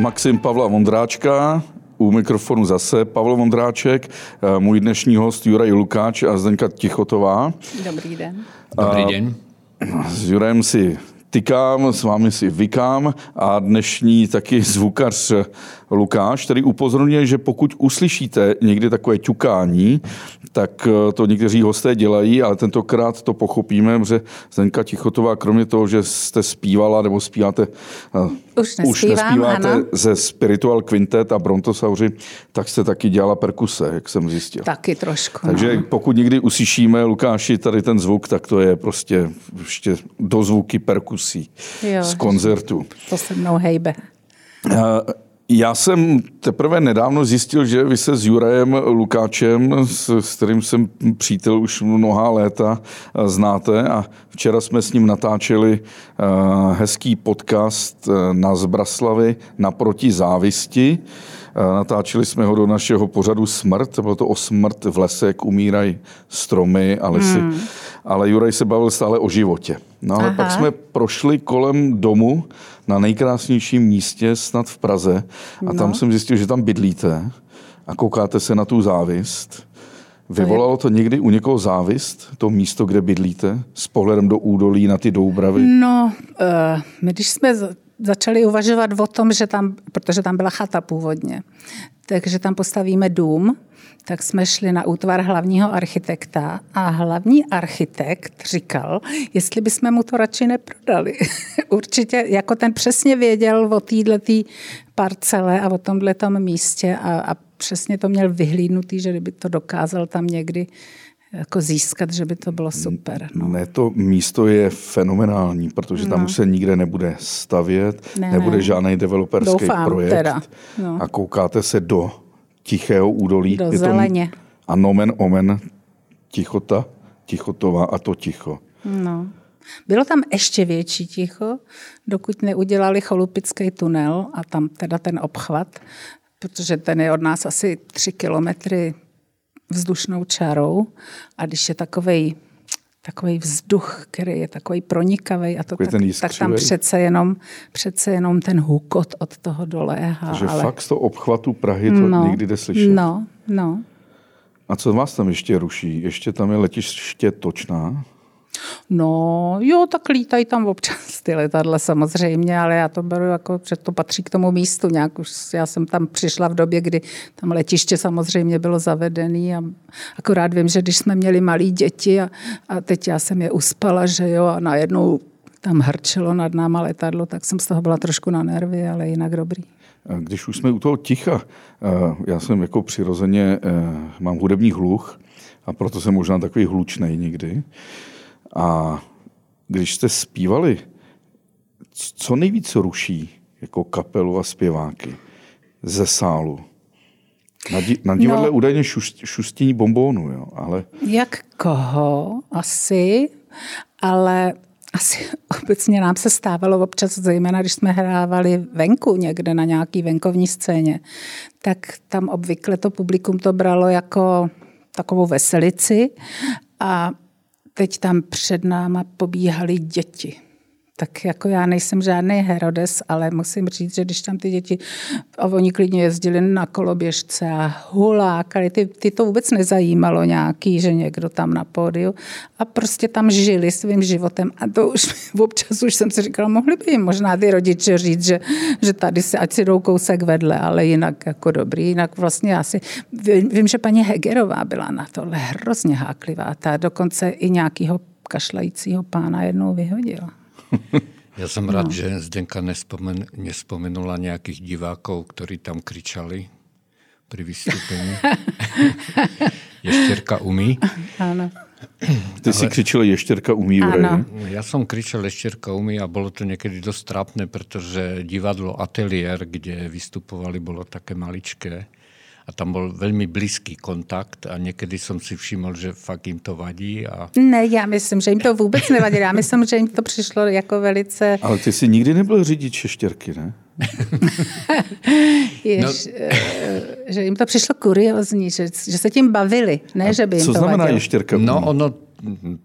Maxim Pavla Vondráčka, u mikrofonu zase Pavel Vondráček, eh, můj dnešní host Juraj Lukáč a Zdenka Tichotová. Dobrý den. Dobrý den. S Jurajem si tykám, s vámi si vykám a dnešní taky zvukař Lukáš, který upozorňuje, že pokud uslyšíte někdy takové ťukání, tak eh, to někteří hosté dělají, ale tentokrát to pochopíme, že Zdenka Tichotová, kromě toho, že jste zpívala nebo zpíváte, eh, už, už nespíváte ano. ze Spiritual Quintet a Brontosauři, tak jste taky dělala perkuse, jak jsem zjistil. Taky trošku. Takže no. pokud někdy uslyšíme, Lukáši, tady ten zvuk, tak to je prostě ještě dozvuky perkusí jo, z koncertu. To se mnou hejbe. Uh, já jsem teprve nedávno zjistil, že vy se s Jurajem Lukáčem, s, s kterým jsem přítel už mnoha léta, eh, znáte a včera jsme s ním natáčeli uh, hezký podcast eh, na Zbraslavy naproti závisti. Natáčeli jsme ho do našeho pořadu Smrt, bylo to o smrt v lese, jak umírají stromy a lesy. Hmm. Ale Juraj se bavil stále o životě. No ale Aha. pak jsme prošli kolem domu na nejkrásnějším místě snad v Praze a no. tam jsem zjistil, že tam bydlíte a koukáte se na tu závist. Vyvolalo to někdy u někoho závist, to místo, kde bydlíte, s pohledem do údolí na ty Doubravy? No, uh, my když jsme začali uvažovat o tom, že tam, protože tam byla chata původně, takže tam postavíme dům, tak jsme šli na útvar hlavního architekta a hlavní architekt říkal, jestli bychom mu to radši neprodali. Určitě, jako ten přesně věděl o této parcele a o tomhle místě a, a přesně to měl vyhlídnutý, že kdyby to dokázal tam někdy jako získat, že by to bylo super. No. Ne, to místo je fenomenální, protože tam no. už se nikde nebude stavět, ne, nebude ne. žádný developerský Doufám, projekt teda. No. a koukáte se do tichého údolí. Do je zeleně. To, a nomen omen tichota, tichotová a to ticho. No. Bylo tam ještě větší ticho, dokud neudělali cholupický tunel a tam teda ten obchvat, protože ten je od nás asi tři kilometry vzdušnou čarou a když je takovej takový vzduch, který je takový pronikavý a to tak, tak tam přece jenom, přece jenom ten hukot od toho doléhá. Takže ale... fakt z toho obchvatu Prahy to no, někdy jde slyšet. No, no. A co vás tam ještě ruší? Ještě tam je letiště Točná? No jo, tak lítají tam občas ty letadla samozřejmě, ale já to beru jako, že to patří k tomu místu. Nějak už já jsem tam přišla v době, kdy tam letiště samozřejmě bylo zavedené a akorát vím, že když jsme měli malí děti a, a teď já jsem je uspala, že jo, a najednou tam hrčelo nad náma letadlo, tak jsem z toho byla trošku na nervy, ale jinak dobrý. Když už jsme u toho ticha, já jsem jako přirozeně, eh, mám hudební hluch a proto jsem možná takový hlučnej někdy. A když jste zpívali, co nejvíc ruší jako kapelu a zpěváky ze sálu? Na, di- na divadle no, údajně šust, šustění bombónu, jo, ale... Jak koho? Asi, ale asi obecně nám se stávalo občas, zejména když jsme hrávali venku někde na nějaký venkovní scéně, tak tam obvykle to publikum to bralo jako takovou veselici a teď tam před náma pobíhaly děti tak jako já nejsem žádný Herodes, ale musím říct, že když tam ty děti, a oni klidně jezdili na koloběžce a hulákali, ty, ty to vůbec nezajímalo nějaký, že někdo tam na pódiu a prostě tam žili svým životem. A to už občas už jsem si říkala, mohli by jim možná ty rodiče říct, že, že tady se, ať si jdou kousek vedle, ale jinak jako dobrý, jinak vlastně asi, vím, vím že paní Hegerová byla na tohle hrozně háklivá, ta dokonce i nějakýho kašlajícího pána jednou vyhodila. Ja som no. rád, že Zdenka nespomen, nespomenula nejakých divákov, ktorí tam kričali pri vystúpení. Ještěrka umí. Áno. Ty Ale... si křičel Ještěrka umí. Ano. Ja som kričal Ještěrka umí a bolo to niekedy dosť trápne, pretože divadlo Atelier, kde vystupovali, bolo také maličké a tam byl velmi blízký kontakt a někdy jsem si všiml, že fakt jim to vadí. A... Ne, já myslím, že jim to vůbec nevadí. Já myslím, že jim to přišlo jako velice... Ale ty jsi nikdy nebyl řidič šeštěrky, ne? Jež, no. Eh, že jim to přišlo kuriozní, že, že se tím bavili, ne, a že by jim co to znamená vadilo. ještěrka? No ono,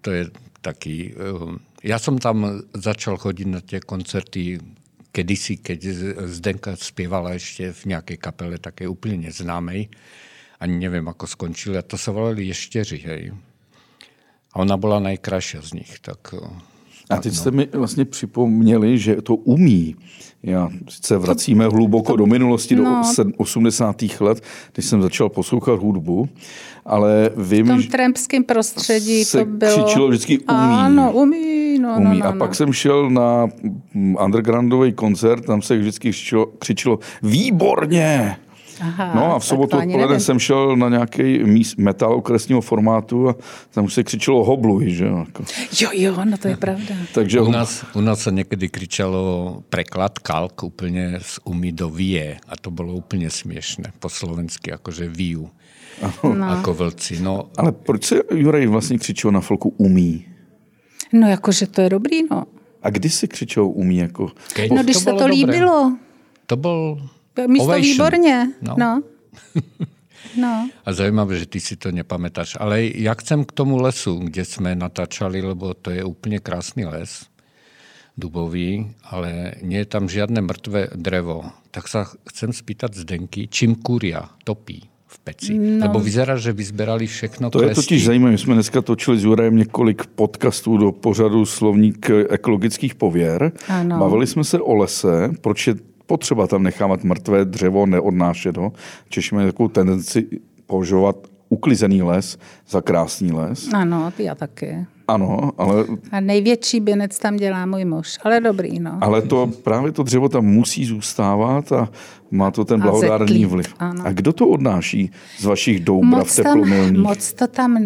to je taký... Eh, já jsem tam začal chodit na ty koncerty kedysi, keď Zdenka zpěvala ještě v nějaké kapele, také úplně neznámej, ani nevím, ako skončili, a to se volali Ještěři, hej. A ona byla nejkrajší z nich, tak a teď jste mi vlastně připomněli, že to umí. Já se vracíme hluboko to, do minulosti, no, do 80. let, když jsem začal poslouchat hudbu, ale vím, V tom trampském prostředí se to bylo... křičilo vždycky umí. Ano, umí, no, umí. no, no, A pak no. jsem šel na undergroundový koncert, tam se vždycky křičilo, křičilo výborně! Aha, No a v sobotu to odpoledne nevím. jsem šel na nějaký míst, metal okresního formátu a tam už se křičelo hobluj, že jo. Jako. Jo, jo, no to je pravda. Takže U nás, u nás se někdy kričalo preklad kalk úplně z umí do vie a to bylo úplně směšné po slovensky, jakože viu, no. jako vlci. No, Ale proč se Juraj vlastně křičel na folku umí? No jakože to je dobrý, no. A kdy si křičel umí? Jako? keď No když se bylo to dobré. líbilo. To byl Místo ovation. výborně. No. No. No. A zajímavé, že ty si to nepamätáš. Ale já chcem k tomu lesu, kde jsme natáčali, lebo to je úplně krásný les, dubový, ale nie je tam žiadne mrtvé drevo. Tak sa chcem spýtať Zdenky, čím kuria topí v peci? No. Lebo vyzerá, že vyzberali všechno To je klesti. totiž zajímavé. My jsme dneska točili s Jurajem několik podcastů do pořadu Slovník ekologických pověr. Ano. Bavili jsme se o lese, proč je potřeba tam nechávat mrtvé dřevo, neodnášet ho. Češi mají takovou tendenci považovat uklizený les za krásný les. Ano, já taky. Ano, ale, A největší binec tam dělá můj muž. Ale dobrý, no. ale to, právě to dřevo tam musí zůstávat a má to ten blahodárný vliv. ano. A kdo to odnáší z vašich doubrav moc tam, teplomilných? moc to tam,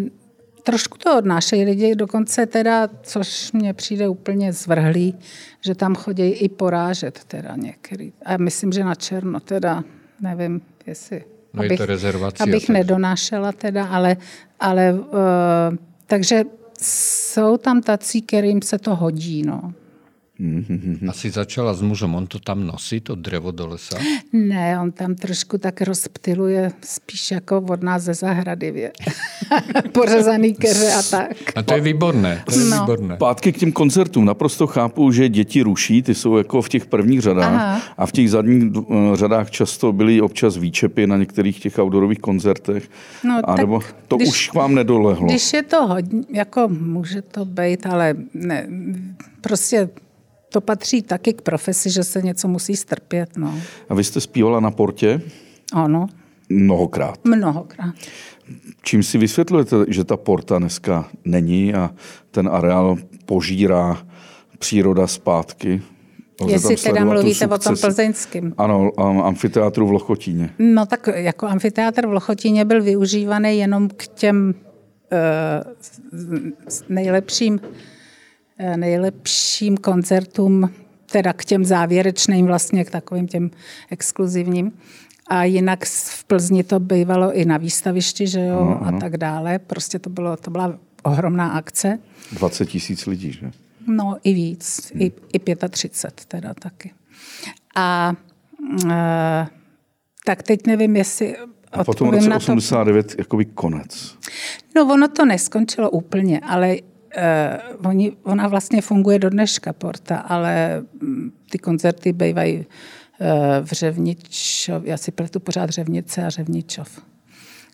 trošku to odnášejí lidi, dokonce teda, což mně přijde úplně zvrhlý, že tam chodí i porážet teda některý. A myslím, že na černo teda, nevím, jestli... No je to rezervace, Abych tak. nedonášela teda, ale, ale uh, takže jsou tam tací, kterým se to hodí, no. Asi začala s mužem, on to tam nosí, to drevo do lesa? Ne, on tam trošku tak rozptiluje spíš jako od nás ze zahrady. Vě. Pořezaný keře a tak. A to je výborné, to je No. výborné. Zpátky k těm koncertům. Naprosto chápu, že děti ruší, ty jsou jako v těch prvních řadách Aha. a v těch zadních eh, řadách často byly občas výčepy na některých těch outdoorových koncertech. No, a nebo to když- už k vám nedolehlo. Když je to hodně, jako může to být, ale ne, prostě to patří taky k profesi, že se něco musí strpět. No. A vy jste zpívala na portě Ano, mnohokrát. mnohokrát. Čím si vysvětlujete, že ta porta dneska není a ten areál požírá příroda zpátky? Lze Jestli teda mluvíte o tom plzeňském. Ano, am- amfiteátru v Lochotíně. No tak jako amfiteátr v Lochotíně byl využívaný jenom k těm uh, nejlepším, nejlepším koncertům, teda k těm závěrečným vlastně, k takovým těm exkluzivním. A jinak v Plzni to bývalo i na výstavišti, že jo, ano. a tak dále. Prostě to, bylo, to byla ohromná akce. 20 tisíc lidí, že? No i víc, i, i 35 teda taky. A e, tak teď nevím, jestli A potom v roce na to. 89 jakoby konec. No ono to neskončilo úplně, ale oni, ona vlastně funguje do dneška, Porta, ale mm, ty koncerty bývají uh, v Řevničov, já si pletu pořád Řevnice a Řevničov.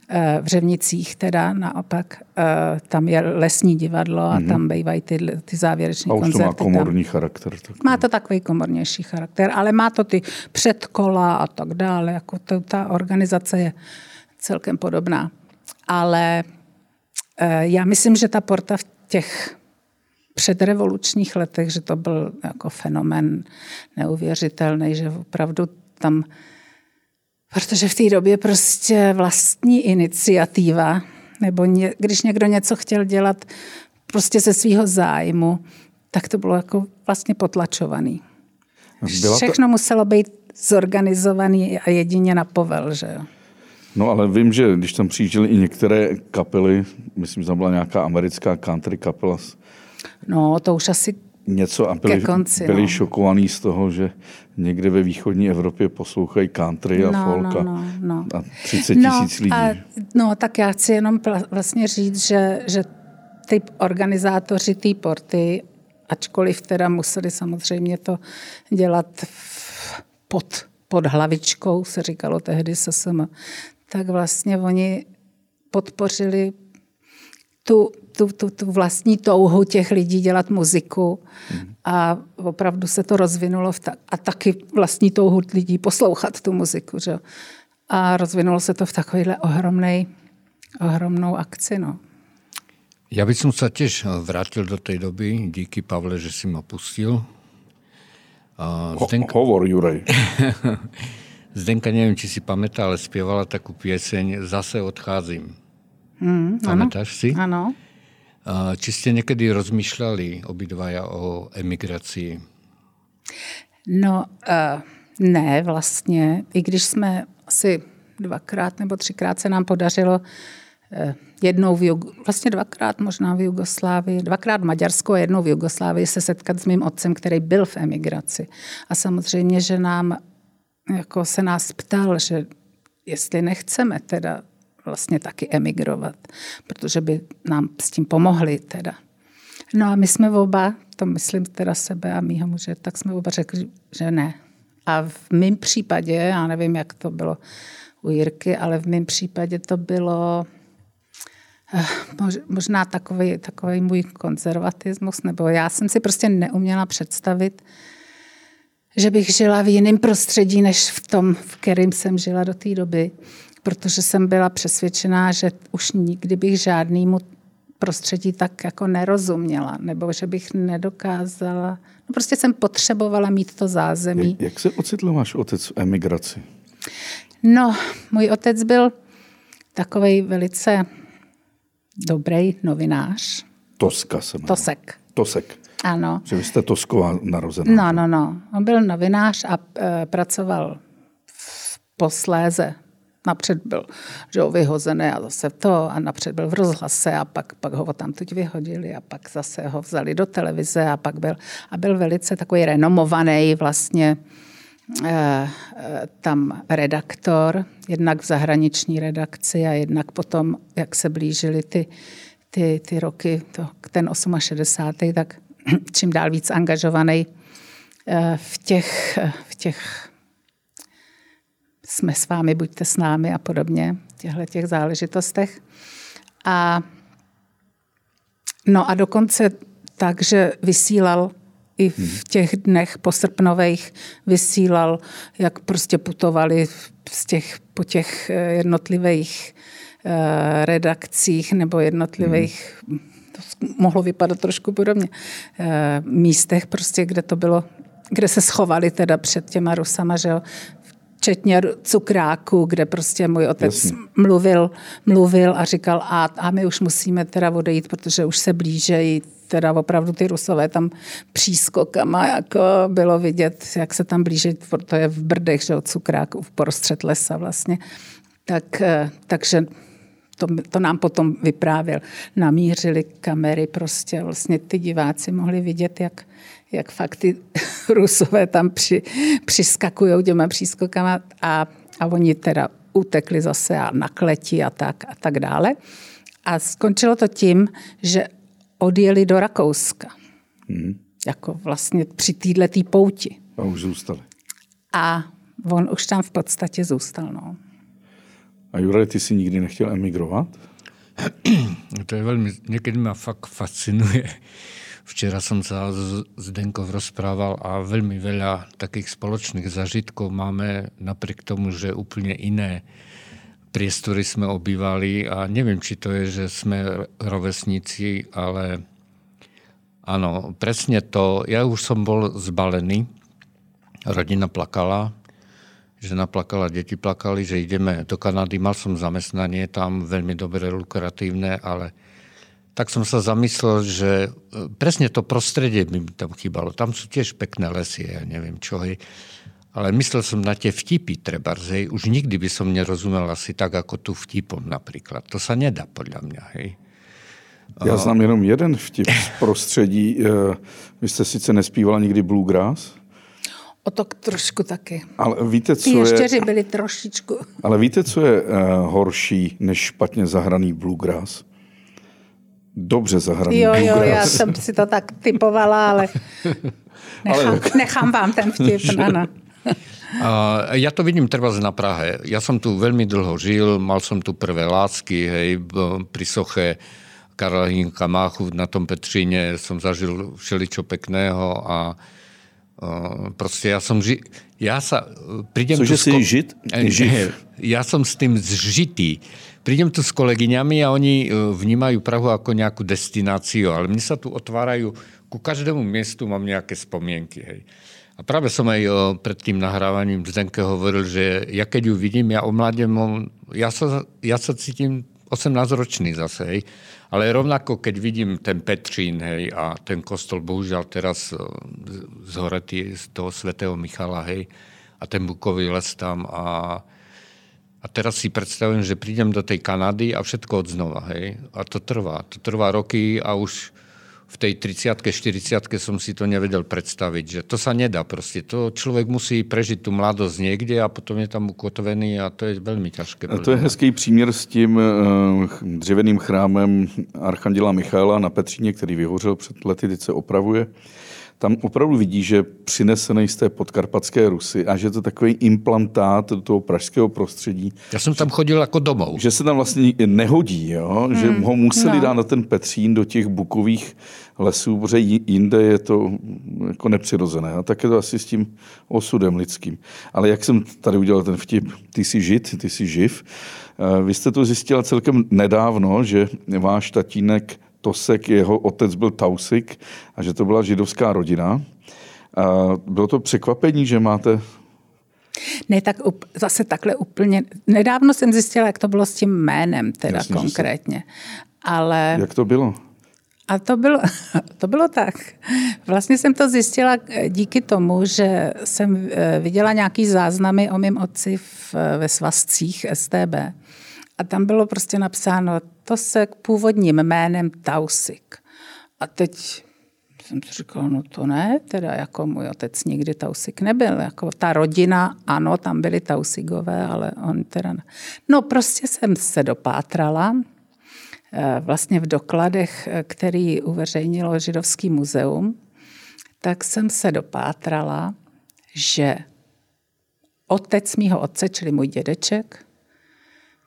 Eh, v Řevnicích teda naopak, eh, tam je lesní divadlo a tam bývají ty, ty závěreční A už to koncerty. má tam. komorní charakter. Tak. Má to takový komornější charakter, ale má to ty předkola a tak dále. Jako to, ta organizace je celkem podobná. Ale eh, já myslím, že ta porta v těch předrevolučních letech, že to byl jako fenomén neuvěřitelný, že opravdu tam, protože v té době prostě vlastní iniciativa, nebo ně, když někdo něco chtěl dělat prostě ze svého zájmu, tak to bylo jako vlastně potlačovaný. Byla to, Všechno muselo být zorganizovaný a jedině na povel, že jo. No ale vím, že když tam přijížděly i některé kapely, myslím, že tam byla nějaká americká country kapela, No, to už asi něco a byli, Ke konci, byli no. šokovaní z toho, že někde ve východní Evropě poslouchají country a No, folk a, no, no, no. a 30 tisíc lidí. A, no, tak já chci jenom vlastně říct, že, že ty organizátoři té porty ačkoliv teda museli samozřejmě to dělat pod, pod hlavičkou, se říkalo tehdy SSM, tak vlastně oni podpořili tu, tu, tu, tu vlastní touhu těch lidí dělat muziku a opravdu se to rozvinulo v ta, a taky vlastní touhu lidí poslouchat tu muziku. Že? A rozvinulo se to v takovýhle ohromnej, ohromnou akci. No. Ja by som sa tiež vrátil do tej doby. Díky, Pavle, že si ma pustil. Zdenka... Ho, hovor, Jurej. Zdenka, neviem, či si pamätá, ale spievala takú pieseň Zase odcházím. Mm, Pamätáš ano. si? Ano. Či ste niekedy rozmýšľali obidvaja o emigraci? No, uh, ne, vlastně. I když jsme asi dvakrát nebo třikrát se nám podařilo uh, jednou v Jug- vlastně dvakrát možná v Jugoslávii, dvakrát v Maďarsku a jednou v Jugoslávii se setkat s mým otcem, který byl v emigraci. A samozřejmě, že nám jako se nás ptal, že jestli nechceme teda vlastně taky emigrovat, protože by nám s tím pomohli teda. No a my jsme oba, to myslím teda sebe a mýho muže, tak jsme oba řekli, že ne. A v mém případě, já nevím, jak to bylo u Jirky, ale v mém případě to bylo eh, možná takový, takový můj konzervatismus, nebo já jsem si prostě neuměla představit, že bych žila v jiném prostředí, než v tom, v kterém jsem žila do té doby protože jsem byla přesvědčená, že už nikdy bych žádnému prostředí tak jako nerozuměla, nebo že bych nedokázala. No prostě jsem potřebovala mít to zázemí. Jak, jak se ocitl váš otec v emigraci? No, můj otec byl takový velice dobrý novinář. Toska se jmenuje. Tosek. Tosek. Ano. Že vy jste Tosková narozená. No, no, no. On byl novinář a e, pracoval posléze napřed byl že ho, vyhozený a zase to a napřed byl v rozhlase a pak, pak ho tam teď vyhodili a pak zase ho vzali do televize a pak byl, a byl velice takový renomovaný vlastně eh, eh, tam redaktor, jednak v zahraniční redakci a jednak potom, jak se blížily ty, ty, ty roky, to, ten 68. tak čím dál víc angažovaný eh, v těch, v těch jsme s vámi, buďte s námi a podobně v těchto těch záležitostech. A no a dokonce tak, že vysílal i v těch dnech posrpnových vysílal, jak prostě putovali z těch, po těch eh, jednotlivých eh, redakcích nebo jednotlivých, hmm. To mohlo vypadat trošku podobně, eh, místech prostě, kde to bylo kde se schovali teda před těma Rusama, že jo, včetně cukráku, kde prostě můj otec mluvil, mluvil a říkal, a, a my už musíme teda odejít, protože už se blížejí teda opravdu ty rusové tam přískokama, jako bylo vidět, jak se tam blíží, to je v Brdech, že od cukráku, v prostřed lesa vlastně. Tak, eh, takže to, to nám potom vyprávěl. Namířili kamery, prostě vlastně ty diváci mohli vidět, jak, jak fakt ty rusové tam při, přiskakují těma přískokama a, a oni teda utekli zase a nakleti a tak a tak dále. A skončilo to tím, že odjeli do Rakouska. Hmm. Jako vlastně při této pouti. A už zůstali. A on už tam v podstatě zůstal. No. A Juraj, ty si nikdy nechtěl emigrovat? To je velmi, někdy mě fakt fascinuje. Včera som sa s Denkov rozprával a veľmi veľa takých spoločných zažitkov máme napriek tomu, že úplne iné priestory sme obývali a neviem, či to je, že sme rovesníci, ale áno, presne to. Ja už som bol zbalený, rodina plakala, žena plakala, deti plakali, že ideme do Kanady. Mal som zamestnanie tam veľmi dobre lukratívne, ale tak som sa zamyslel, že e, presne to prostredie by mi tam chýbalo. Tam sú tiež pekné lesy, ja neviem čo. Hej. Ale myslel som na tie vtipy treba, hej. Už nikdy by som nerozumel asi tak, ako tu vtipom napríklad. To sa nedá podľa mňa, hej. Já znám jenom jeden vtip z prostředí. E, vy jste sice nespívala nikdy bluegrass? O to trošku taky. Ale víte, co Ty je... byli trošičku. Ale víte, co je uh, horší než špatně zahraný bluegrass? dobře zahraný Jo, jo, bluegrass. já jsem si to tak typovala, ale nechám, ale... nechám vám ten vtip, ano. A ja to vidím treba na Prahe. Ja som tu veľmi dlho žil, mal som tu prvé lásky, hej, pri soche Karla Hinka Máchu na tom Petříne som zažil všeličo pekného a uh, proste ja som ži... Ja sa prídem Cože si žit? Živ. Ja som s tým zžitý. Prídem tu s kolegyňami a oni vnímajú Prahu ako nejakú destináciu, ale mne sa tu otvárajú, ku každému miestu mám nejaké spomienky. Hej. A práve som aj pred tým nahrávaním Zdenke hovoril, že ja keď ju vidím, ja o mladém, ja sa, ja sa cítim 18-ročný zase, hej. Ale rovnako, keď vidím ten Petřín, hej, a ten kostol, bohužiaľ teraz zhoretý z toho svätého Michala, hej, a ten bukový les tam a, a teraz si predstavujem, že prídem do tej Kanady a všetko odznova, hej. A to trvá. To trvá roky a už v tej 30 40 som si to nevedel predstaviť, že to sa nedá proste. To človek musí prežiť tú mladosť niekde a potom je tam ukotvený a to je veľmi ťažké. A to je hezký příměr s tím dřevěným chrámem Archanděla Michaela na Petříně, který vyhořel před lety, teď se opravuje tam opravdu vidí, že přinesený z té podkarpatské Rusy a že to je takový implantát do toho pražského prostředí. Já jsem tam chodil jako domov. Že se tam vlastně nehodí, jo? Hmm, že ho museli no. dát na ten Petřín do těch bukových lesů, protože jinde je to jako nepřirozené. A tak je to asi s tím osudem lidským. Ale jak jsem tady udělal ten vtip, ty jsi žid, ty jsi živ, vy jste to zjistila celkem nedávno, že váš tatínek Tosek, jeho otec byl Tausik a že to byla židovská rodina. A bylo to překvapení, že máte ne, tak zase takhle úplně. Nedávno jsem zjistila, jak to bylo s tím jménem, teda Jasně, konkrétně. Ale... Jak to bylo? A to bylo, to bylo tak. Vlastně jsem to zjistila díky tomu, že jsem eh, viděla nějaký záznamy o mém otci v, ve svazcích STB. A tam bylo prostě napsáno to se k původním jménem Tausik. A teď jsem si říkala, no to ne, teda jako můj otec nikdy Tausik nebyl. Jako ta rodina, ano, tam byli Tausigové, ale on teda ne. No prostě jsem se dopátrala, eh, vlastně v dokladech, eh, který uveřejnilo Židovský muzeum, tak jsem se dopátrala, že otec mýho otce, čili můj dědeček,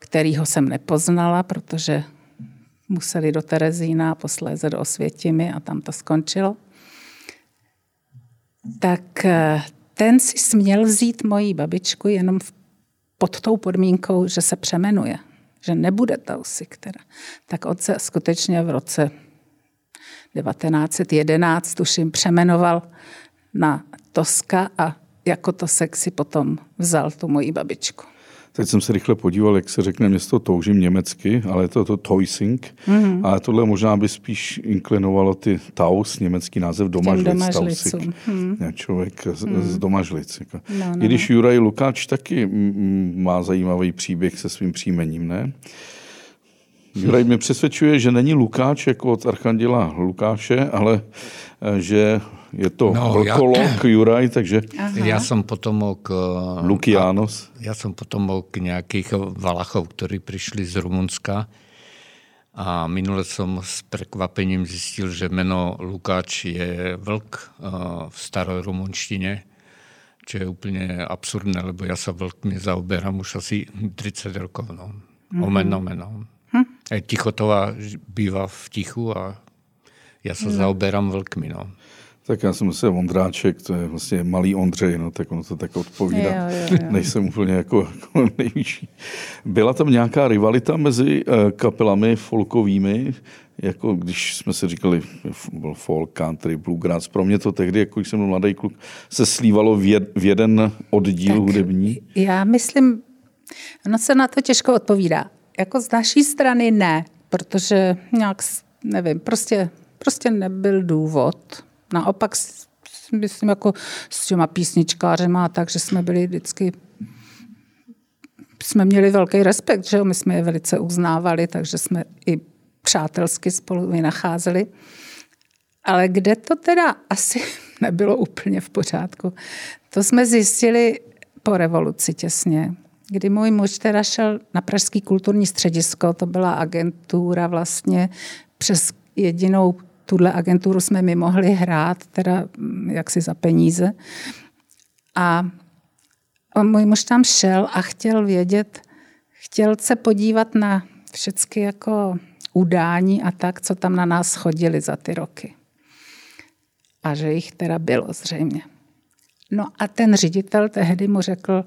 kterýho jsem nepoznala, protože museli do Terezína a posléze do Osvětimi a tam to skončilo. Tak eh, ten si směl vzít moji babičku jenom pod tou podmínkou, že se přemenuje, že nebude Tausik teda. Tak otce skutečně v roce 1911, tuším, přemenoval na Toska a jako to si potom vzal tu moji babičku. Teď jsem se rychle podíval, jak se řekne město toužím německy, ale je to to Toysing. Mm-hmm. Ale tohle možná by spíš inklinovalo ty Taus, německý název Domažlic. Tausik. Mm. Člověk z, mm. z Domažlic. Jako. No, no, I když no. Juraj Lukáč taky má zajímavý příběh se svým příjmením, ne? Juraj mě přesvědčuje, že není Lukáč jako od Archanděla Lukáše, ale eh, že je to no, vlkolog ja, Juraj, takže... Aha. Ja som potomok... Eh, Lukianos. Ja som potomok nejakých Valachov, ktorí prišli z Rumunska. A minule som s prekvapením zistil, že meno Lukáč je vlk eh, v staroj rumunštine, čo je úplne absurdné, lebo ja sa vlkmi zaoberám už asi 30 rokov. No. Mm-hmm. Omen, omen, Hm? Tichotová býva v tichu a ja sa no. zaoberám vlkmi. No. Tak já jsem myslel Ondráček, to je vlastně malý Ondřej, no, tak ono to tak odpovídá. Jo, jo, jo. Nejsem úplně jako, jako nejvyšší. Byla tam nějaká rivalita mezi uh, kapelami folkovými, jako když jsme si říkali, byl folk, country, bluegrass. Pro mě to tehdy, jako když jsem byl mladý kluk, se slívalo v, jed, v jeden oddíl tak hudební. Já myslím, ono se na to těžko odpovídá. Jako z naší strany ne, protože nějak, nevím, prostě, prostě nebyl důvod naopak myslím jako s těma písničkářema tak, že jsme byli vždycky jsme měli velký respekt, že jo? my jsme je velice uznávali, takže jsme i přátelsky spolu vynacházeli. Ale kde to teda asi nebylo úplně v pořádku, to jsme zjistili po revoluci těsně, kdy můj muž teda šel na Pražský kulturní středisko, to byla agentura vlastně, přes jedinou tuhle agenturu jsme mi mohli hrát, teda mm, jaksi za peníze. A můj muž tam šel a chtěl vědět, chtěl se podívat na všechny jako udání a tak, co tam na nás chodili za ty roky. A že jich teda bylo zřejmě. No a ten ředitel tehdy mu řekl,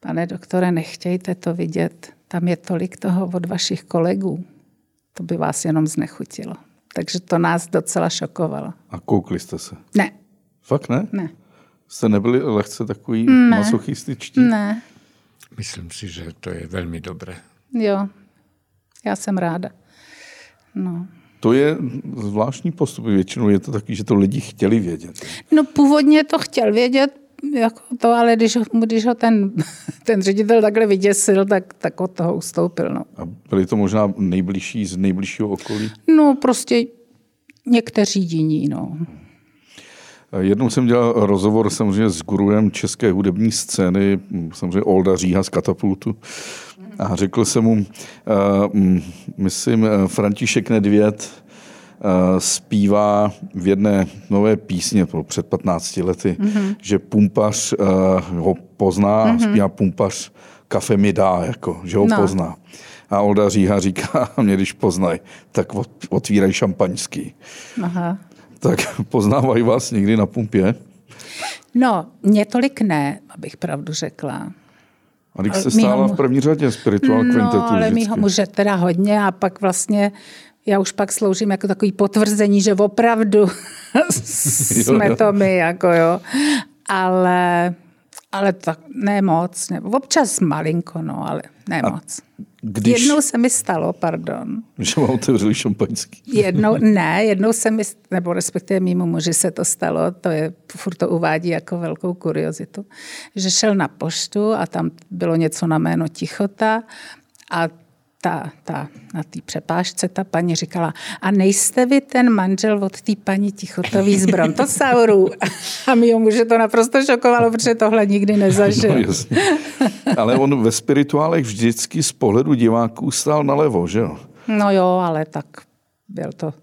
pane doktore, nechtějte to vidět, tam je tolik toho od vašich kolegů. To by vás jenom znechutilo. Takže to nás docela šokovalo. A koukli jste se? Ne. Fakt ne? Ne. Jste nebyli lehce takový ne. masochističtí? Ne. Myslím si, že to je velmi dobré. Jo, já jsem ráda. No. To je zvláštní postup. Většinou je to taky, že to lidi chtěli vědět. No původně to chtěl vědět, jako to, ale když, když ho ten, ten ředitel takhle vyděsil, tak, tak od toho ustoupil. No. A byli to možná nejbližší z nejbližšího okolí? No prostě někteří jiní, no. Jednou jsem dělal rozhovor samozřejmě s guruem české hudební scény, samozřejmě Olda Říha z Katapultu. A řekl jsem mu, uh, myslím, František Nedvěd zpívá v jedné nové písně před 15 lety, mm-hmm. že pumpař uh, ho pozná, mm-hmm. zpívá pumpař kafe mi dá, jako, že ho no. pozná. A Olda Říha říká, mě když poznají, tak otvírají šampaňský. Aha. Tak poznávají vás někdy na pumpě? No, mě tolik ne, abych pravdu řekla. A když jste stála v první řadě spiritual no, kvintetu ale vždycky. mýho muže teda hodně a pak vlastně já už pak sloužím jako takový potvrzení, že opravdu jsme jo, jo. to my, jako jo. Ale, ale tak ne moc, ne, občas malinko, no, ale ne moc. Když... Jednou se mi stalo, pardon. Že vám otevřeli šampaňský. Jednou, ne, jednou se mi, nebo respektive mimo muži se to stalo, to je, furt to uvádí jako velkou kuriozitu, že šel na poštu a tam bylo něco na jméno Tichota a ta, ta, na té přepážce ta paní říkala, a nejste vy ten manžel od té paní Tichotový z Brontosaurů? A mi muže to naprosto šokovalo, protože tohle nikdy nezažil. No, jasně. Ale on ve spirituálech vždycky z pohledu diváků stál nalevo, že jo? No jo, ale tak byl to,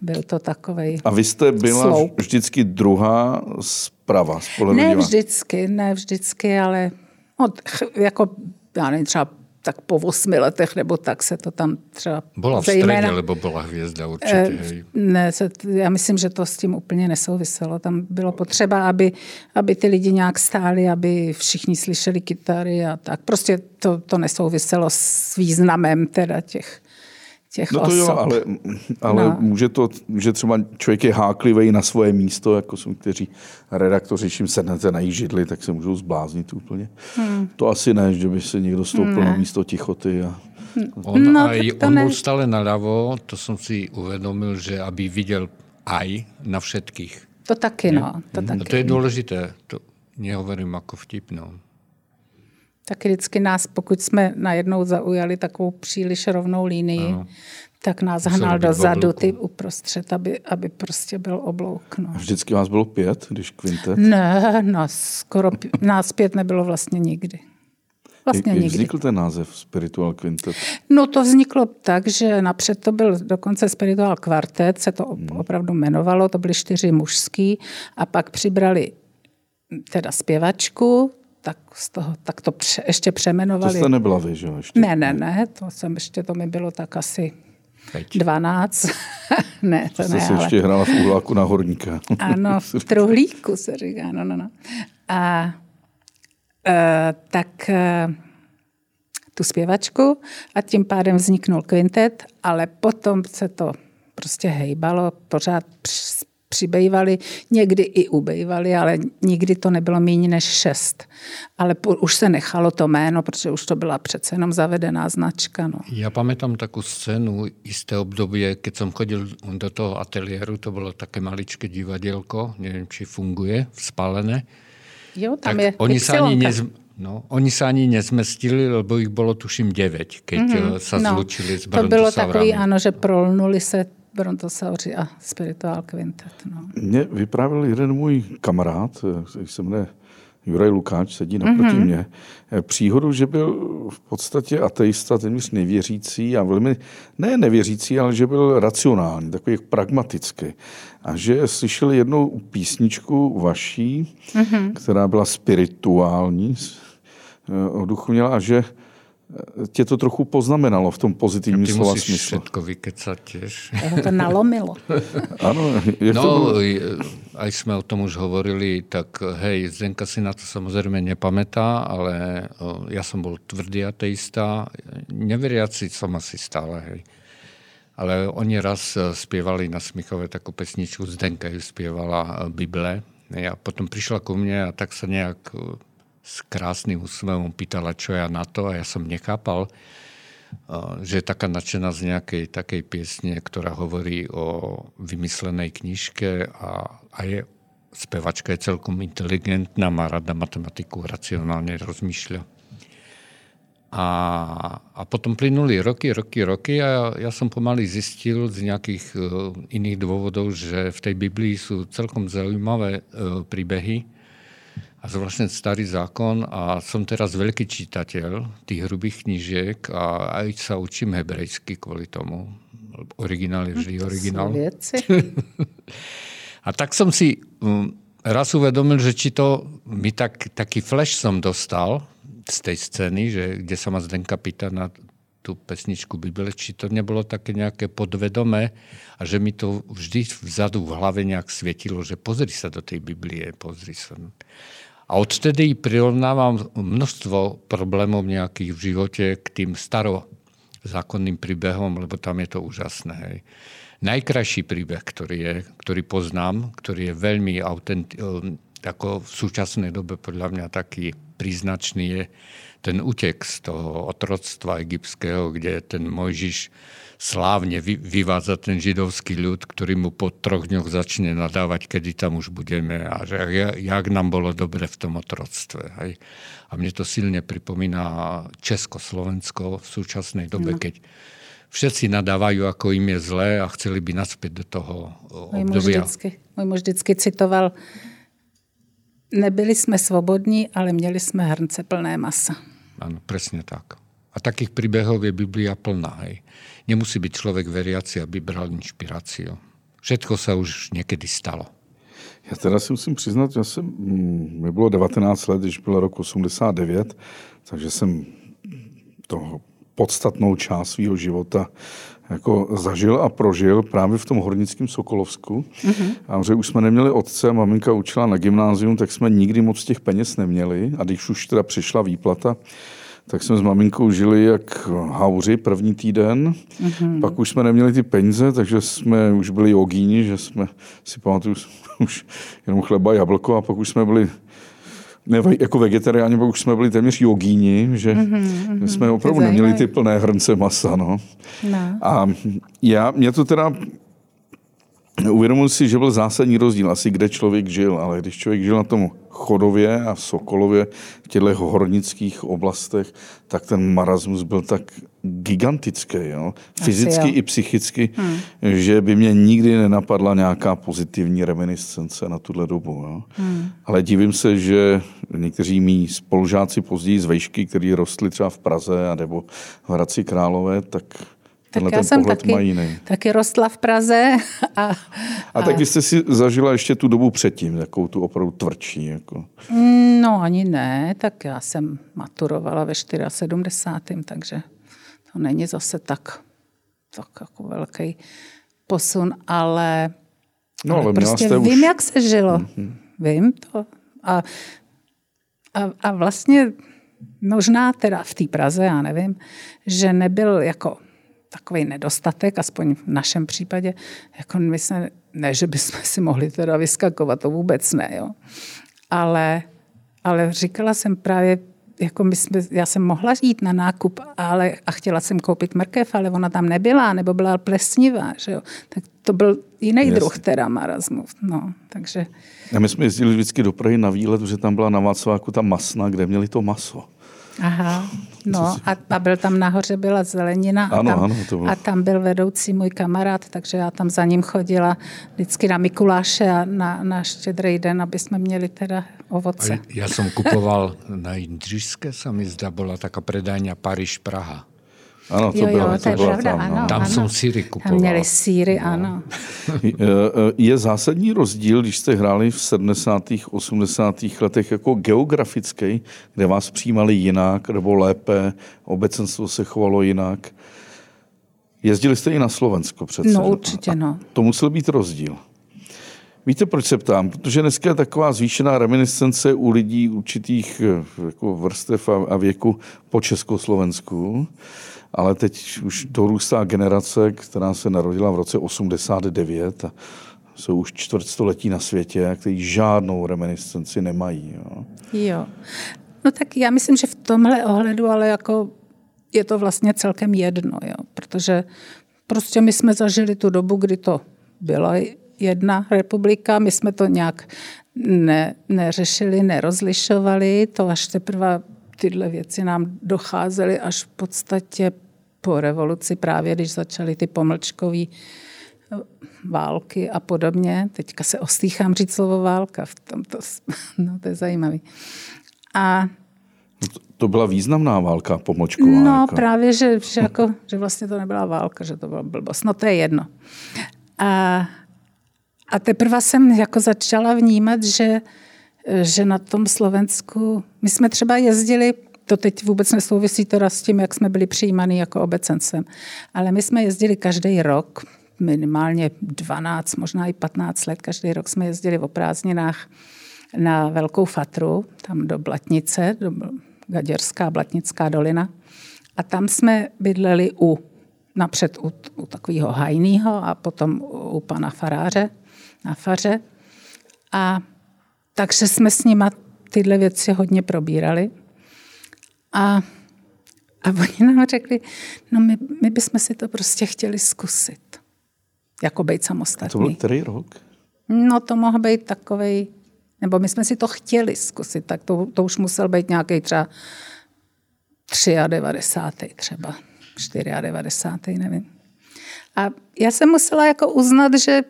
byl to takový. A vy jste byla sloup. vždycky druhá zprava z pohledu Ne diváků? vždycky, ne vždycky, ale od, jako já nevím, třeba tak po osmi letech nebo tak se to tam třeba... Byla v středě, nebo byla hvězda určitě. Eh, ne, se, já myslím, že to s tím úplně nesouviselo. Tam bylo potřeba, aby, aby ty lidi nějak stáli, aby všichni slyšeli kytary a tak. Prostě to, to nesouviselo s významem teda těch těch no to osob. jo, ale, ale no. může to, že třeba člověk je háklivý na svoje místo, jako jsou kteří redaktoři, čím sednete na židli, tak se můžou zbláznit úplně. Hmm. To asi ne, že by se někdo stoupil ne. na místo tichoty a On, no, aj, on ne. bol stále naľavo, to som si uvedomil, že aby viděl aj na všetkých. To taky, no. To, taky. No to je důležité. To nehovorím jako vtip, no tak vždycky nás, pokud jsme najednou zaujali takovou příliš rovnou linii, ano. tak nás Musel hnal dozadu ty uprostřed, aby, aby prostě byl oblouk. No. A vždycky vás bylo pět, když kvintet? Ne, nás, skoro, nás pět nebylo vlastně nikdy. Vlastně Jak, jak vznikl ten název Spiritual Quintet? No to vzniklo tak, že napřed to byl dokonce Spiritual Quartet, se to hmm. opravdu jmenovalo, to byly čtyři mužský a pak přibrali teda zpěvačku, tak, z toho, tak to pře, ještě přemenovali. To jste nebyla vy, že ještě? Ne, ne, ne, to jsem ještě, to mi bylo tak asi Teď. 12. ne, to, to jste ne, se ale... ještě hrála v úhláku na horníka. ano, v truhlíku se říká, no, no, no. A e, tak e, tu zpěvačku a tím pádem vzniknul kvintet, ale potom se to prostě hejbalo, pořád přibývali, někdy i ubejvali, ale nikdy to nebylo méně než šest. Ale po, už se nechalo to jméno, protože už to byla přece jenom zavedená značka. No. Já pamätám takovou scénu jisté období, keď jsem chodil do toho ateliéru, to bylo také maličké divadelko, nevím, či funguje, spálené. Jo, tam tak je oni se ani nez, no, oni se ani nezmestili, lebo jich bylo tuším devět, keď mm-hmm. se no, zlučili s To bylo takový, ano, že prolnuli se Brontosauři a Spiritual Quintet. No. Mě vyprávěl jeden můj kamarád, který se jmenuje Juraj Lukáč sedí naproti mm-hmm. mě, eh, příhodu, že byl v podstatě ateista, téměř nevěřící a velmi, ne nevěřící, ale že byl racionální, takový pragmatický. A že slyšeli jednou písničku vaší, mm-hmm. která byla spirituální, o duchu měla, a že tě to trochu poznamenalo v tom pozitivním Ty slova smyslu. všetko vykecat tiež. to nalomilo. ano, jak no, to bylo? aj sme o tom už hovorili, tak hej, Zdenka si na to samozrejme nepamätá, ale ja som bol tvrdý ateista, neveriaci som asi stále, hej. Ale oni raz e, spievali na Smichove takú pesničku, Zdenka ju spievala e, Bible, a potom prišla ku mne a tak sa nejak e, s krásnym úsmevom pýtala, čo ja na to a ja som nechápal, že je taká nadšená z nejakej takej piesne, ktorá hovorí o vymyslenej knižke a, a je spevačka je celkom inteligentná, má rada matematiku, racionálne rozmýšľa. A, a potom plynuli roky, roky, roky a ja som pomaly zistil z nejakých uh, iných dôvodov, že v tej Biblii sú celkom zaujímavé uh, príbehy, zvláštne starý zákon a som teraz veľký čítateľ tých hrubých knížiek a aj sa učím hebrejsky kvôli tomu. Originál je vždy no, originál. a tak som si um, raz uvedomil, že či to mi tak, taký flash som dostal z tej scény, že, kde sa ma Zdenka pýta na tú pesničku Bibele, či to nebolo také nejaké podvedomé a že mi to vždy vzadu v hlave nejak svietilo, že pozri sa do tej Biblie, pozri sa. A odtedy prirovnávam množstvo problémov nejakých v živote k tým starozákonným príbehom, lebo tam je to úžasné. Hej. Najkrajší príbeh, ktorý, je, ktorý poznám, ktorý je veľmi autent, ako v súčasnej dobe podľa mňa taký príznačný, je ten útek z toho otroctva egyptského, kde ten Mojžiš slávne vy, vyvádza ten židovský ľud, ktorý mu po troch dňoch začne nadávať, kedy tam už budeme a že jak nám bolo dobre v tom otroctve. Hej. A mne to silne pripomína Československo v súčasnej dobe, no. keď všetci nadávajú, ako im je zlé a chceli by naspäť do toho můj obdobia. Muž vždycky, můj muž vždycky citoval, nebyli jsme svobodní, ale měli jsme hrnce plné masa. Ano, presne tak. A takých príbehov je Biblia plná. Hej. Nemusí byť človek veriaci, aby bral inšpiráciu. Všetko sa už někdy stalo. Já teda si musím přiznat, že jsem, mm, mi bylo 19 let, když byl rok 89, takže jsem toho podstatnou část svého života jako zažil a prožil právě v tom hornickém Sokolovsku. Mm-hmm. A že už jsme neměli otce, maminka učila na gymnázium, tak jsme nikdy moc těch peněz neměli. A když už teda přišla výplata, tak jsme s maminkou žili jak hauři první týden. Mm-hmm. Pak už jsme neměli ty peníze, takže jsme už byli jogíni, že jsme si pamatuju už jenom chleba, jablko a pak už jsme byli ne, jako vegetariáni, pak už jsme byli téměř jogíni, že mm-hmm, jsme opravdu neměli ty plné hrnce masa. No. No. A já, mě to teda Uvědomuji si, že byl zásadní rozdíl asi, kde člověk žil, ale když člověk žil na tom Chodově a Sokolově v těchto hornických oblastech, tak ten marasmus byl tak gigantický, jo? fyzicky jo. i psychicky, hmm. že by mě nikdy nenapadla nějaká pozitivní reminiscence na tuhle dobu. Jo? Hmm. Ale divím se, že někteří mý spolužáci později z vejšky, kteří rostli třeba v Praze a nebo v Hradci Králové, tak tak já jsem taky, taky rostla v Praze. A, a, a tak vy jste si zažila ještě tu dobu předtím, jakou tu opravdu tvrdší. Jako. No ani ne, tak já jsem maturovala ve 74. takže to není zase tak, tak jako velký posun, ale, no, ale, ale prostě vím, už... jak se žilo. Mm-hmm. Vím to. A, a, a vlastně možná teda v té Praze, já nevím, že nebyl jako takový nedostatek, aspoň v našem případě, jako my se, ne, že bychom si mohli teda vyskakovat, to vůbec ne, jo. Ale, ale říkala jsem právě, jako my jsme, já jsem mohla jít na nákup ale, a chtěla jsem koupit mrkev, ale ona tam nebyla, nebo byla plesnivá, že jo. Tak to byl jiný Jasně. druh teda marazmu. No, takže... A my jsme jezdili vždycky do Prahy na výlet, že tam byla na Václaváku ta masna, kde měli to maso. Aha, no a, a byl tam nahoře, byla zelenina a, Ano, tam, ano, to bylo. a tam byl vedoucí můj kamarád, takže já tam za ním chodila vždycky na Mikuláše a na, na štědrý den, aby jsme měli teda ovoce. A ja som kupoval na Jindřišské, sa mi zdá, bola taká predajňa Paríž-Praha. Ano, to jo, bylo, jo, to je bylo pravda, tam, no. ano. Tam ano. som síry Tam kupoval. měli síry, ano. Je zásadní rozdíl, když jste hráli v 70. 80. letech jako geografický, kde vás přijímali jinak nebo lépe, obecenstvo se chovalo jinak. Jezdili jste i na Slovensko přece. No určitě, no. To musel být rozdíl. Víte, proč se ptám? Protože dneska je taková zvýšená reminiscence u lidí určitých eh, jako vrstev a, a věku po Československu, ale teď už dorůstá generace, která se narodila v roce 89 a jsou už čtvrtstoletí na světě, kteří žádnou reminiscenci nemají. Jo. Jo. No tak já myslím, že v tomhle ohledu, ale jako je to vlastně celkem jedno, jo, protože prostě my jsme zažili tu dobu, kdy to byla jedna republika, my jsme to nějak ne, neřešili, nerozlišovali, to až teprve tyhle věci nám docházely až v podstatě po revoluci, právě když začaly ty pomlčkové války a podobně. Teďka se ostýchám říct slovo válka, v tomto, no to je zajímavý. A To, to byla významná válka pomlčková. No jako. právě, že, že, jako, že vlastně to nebyla válka, že to byla blbost. No to je jedno. A, a teprve jsem jako začala vnímat, že, že na tom Slovensku, my jsme třeba jezdili, to teď vůbec nesouvisí teda s tím, jak jsme byli přijímaní jako obecencem, ale my jsme jezdili každý rok, minimálně 12, možná i 15 let, každý rok jsme jezdili o prázdninách na Velkou Fatru, tam do Blatnice, do Gaděrská Blatnická dolina. A tam jsme bydleli u, napřed u, u takového hajného a potom u, u pana faráře na faře. A takže jsme s nima tyhle věci hodně probírali. A, a oni nám řekli, no my, my bychom si to prostě chtěli zkusit. Jako být samostatný. To byl který rok? No to mohl být takovej, nebo my jsme si to chtěli zkusit, tak to, to už musel být nějaký třeba 93. třeba, 94. nevím. A já jsem musela jako uznat, že,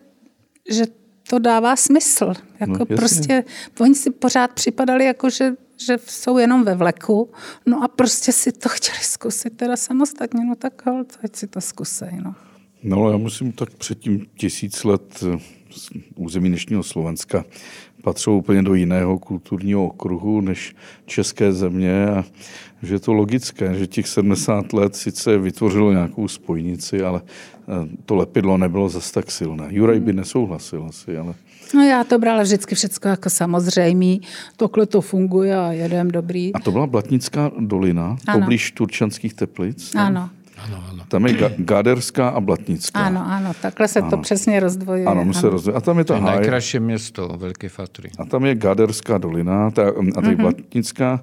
že to dává smysl. Jako No, jasně. prostě, oni si pořád připadali jako, že, že jsou jenom ve vleku, no a prostě si to chtěli zkusit teda samostatně, no tak hold, ať si to zkusej, no. No, já musím tak předtím tisíc let eh, z území dnešního Slovenska patřilo úplně do jiného kulturního okruhu než české země a že je to logické, že těch 70 let sice vytvořilo nějakou spojnici, ale eh, to lepidlo nebylo zas tak silné. Juraj by nesouhlasil asi, ale No já to brala vždycky všechno jako samozřejmý, takhle to funguje a jedem dobrý. a to byla Blatnická dolina, Ano. poblíž Turčanských teplic. Ano, Áno, áno. Tam je Ga- Gáderská a Blatnická. ano, ano, takhle se to přesně rozdvojuje. Ano, my se rozdělí. A tam je To ta je háj, miesto Veľkej Fatry. a tam je Gáderská dolina ta, a Mhm. tady mm-hmm. Blatnická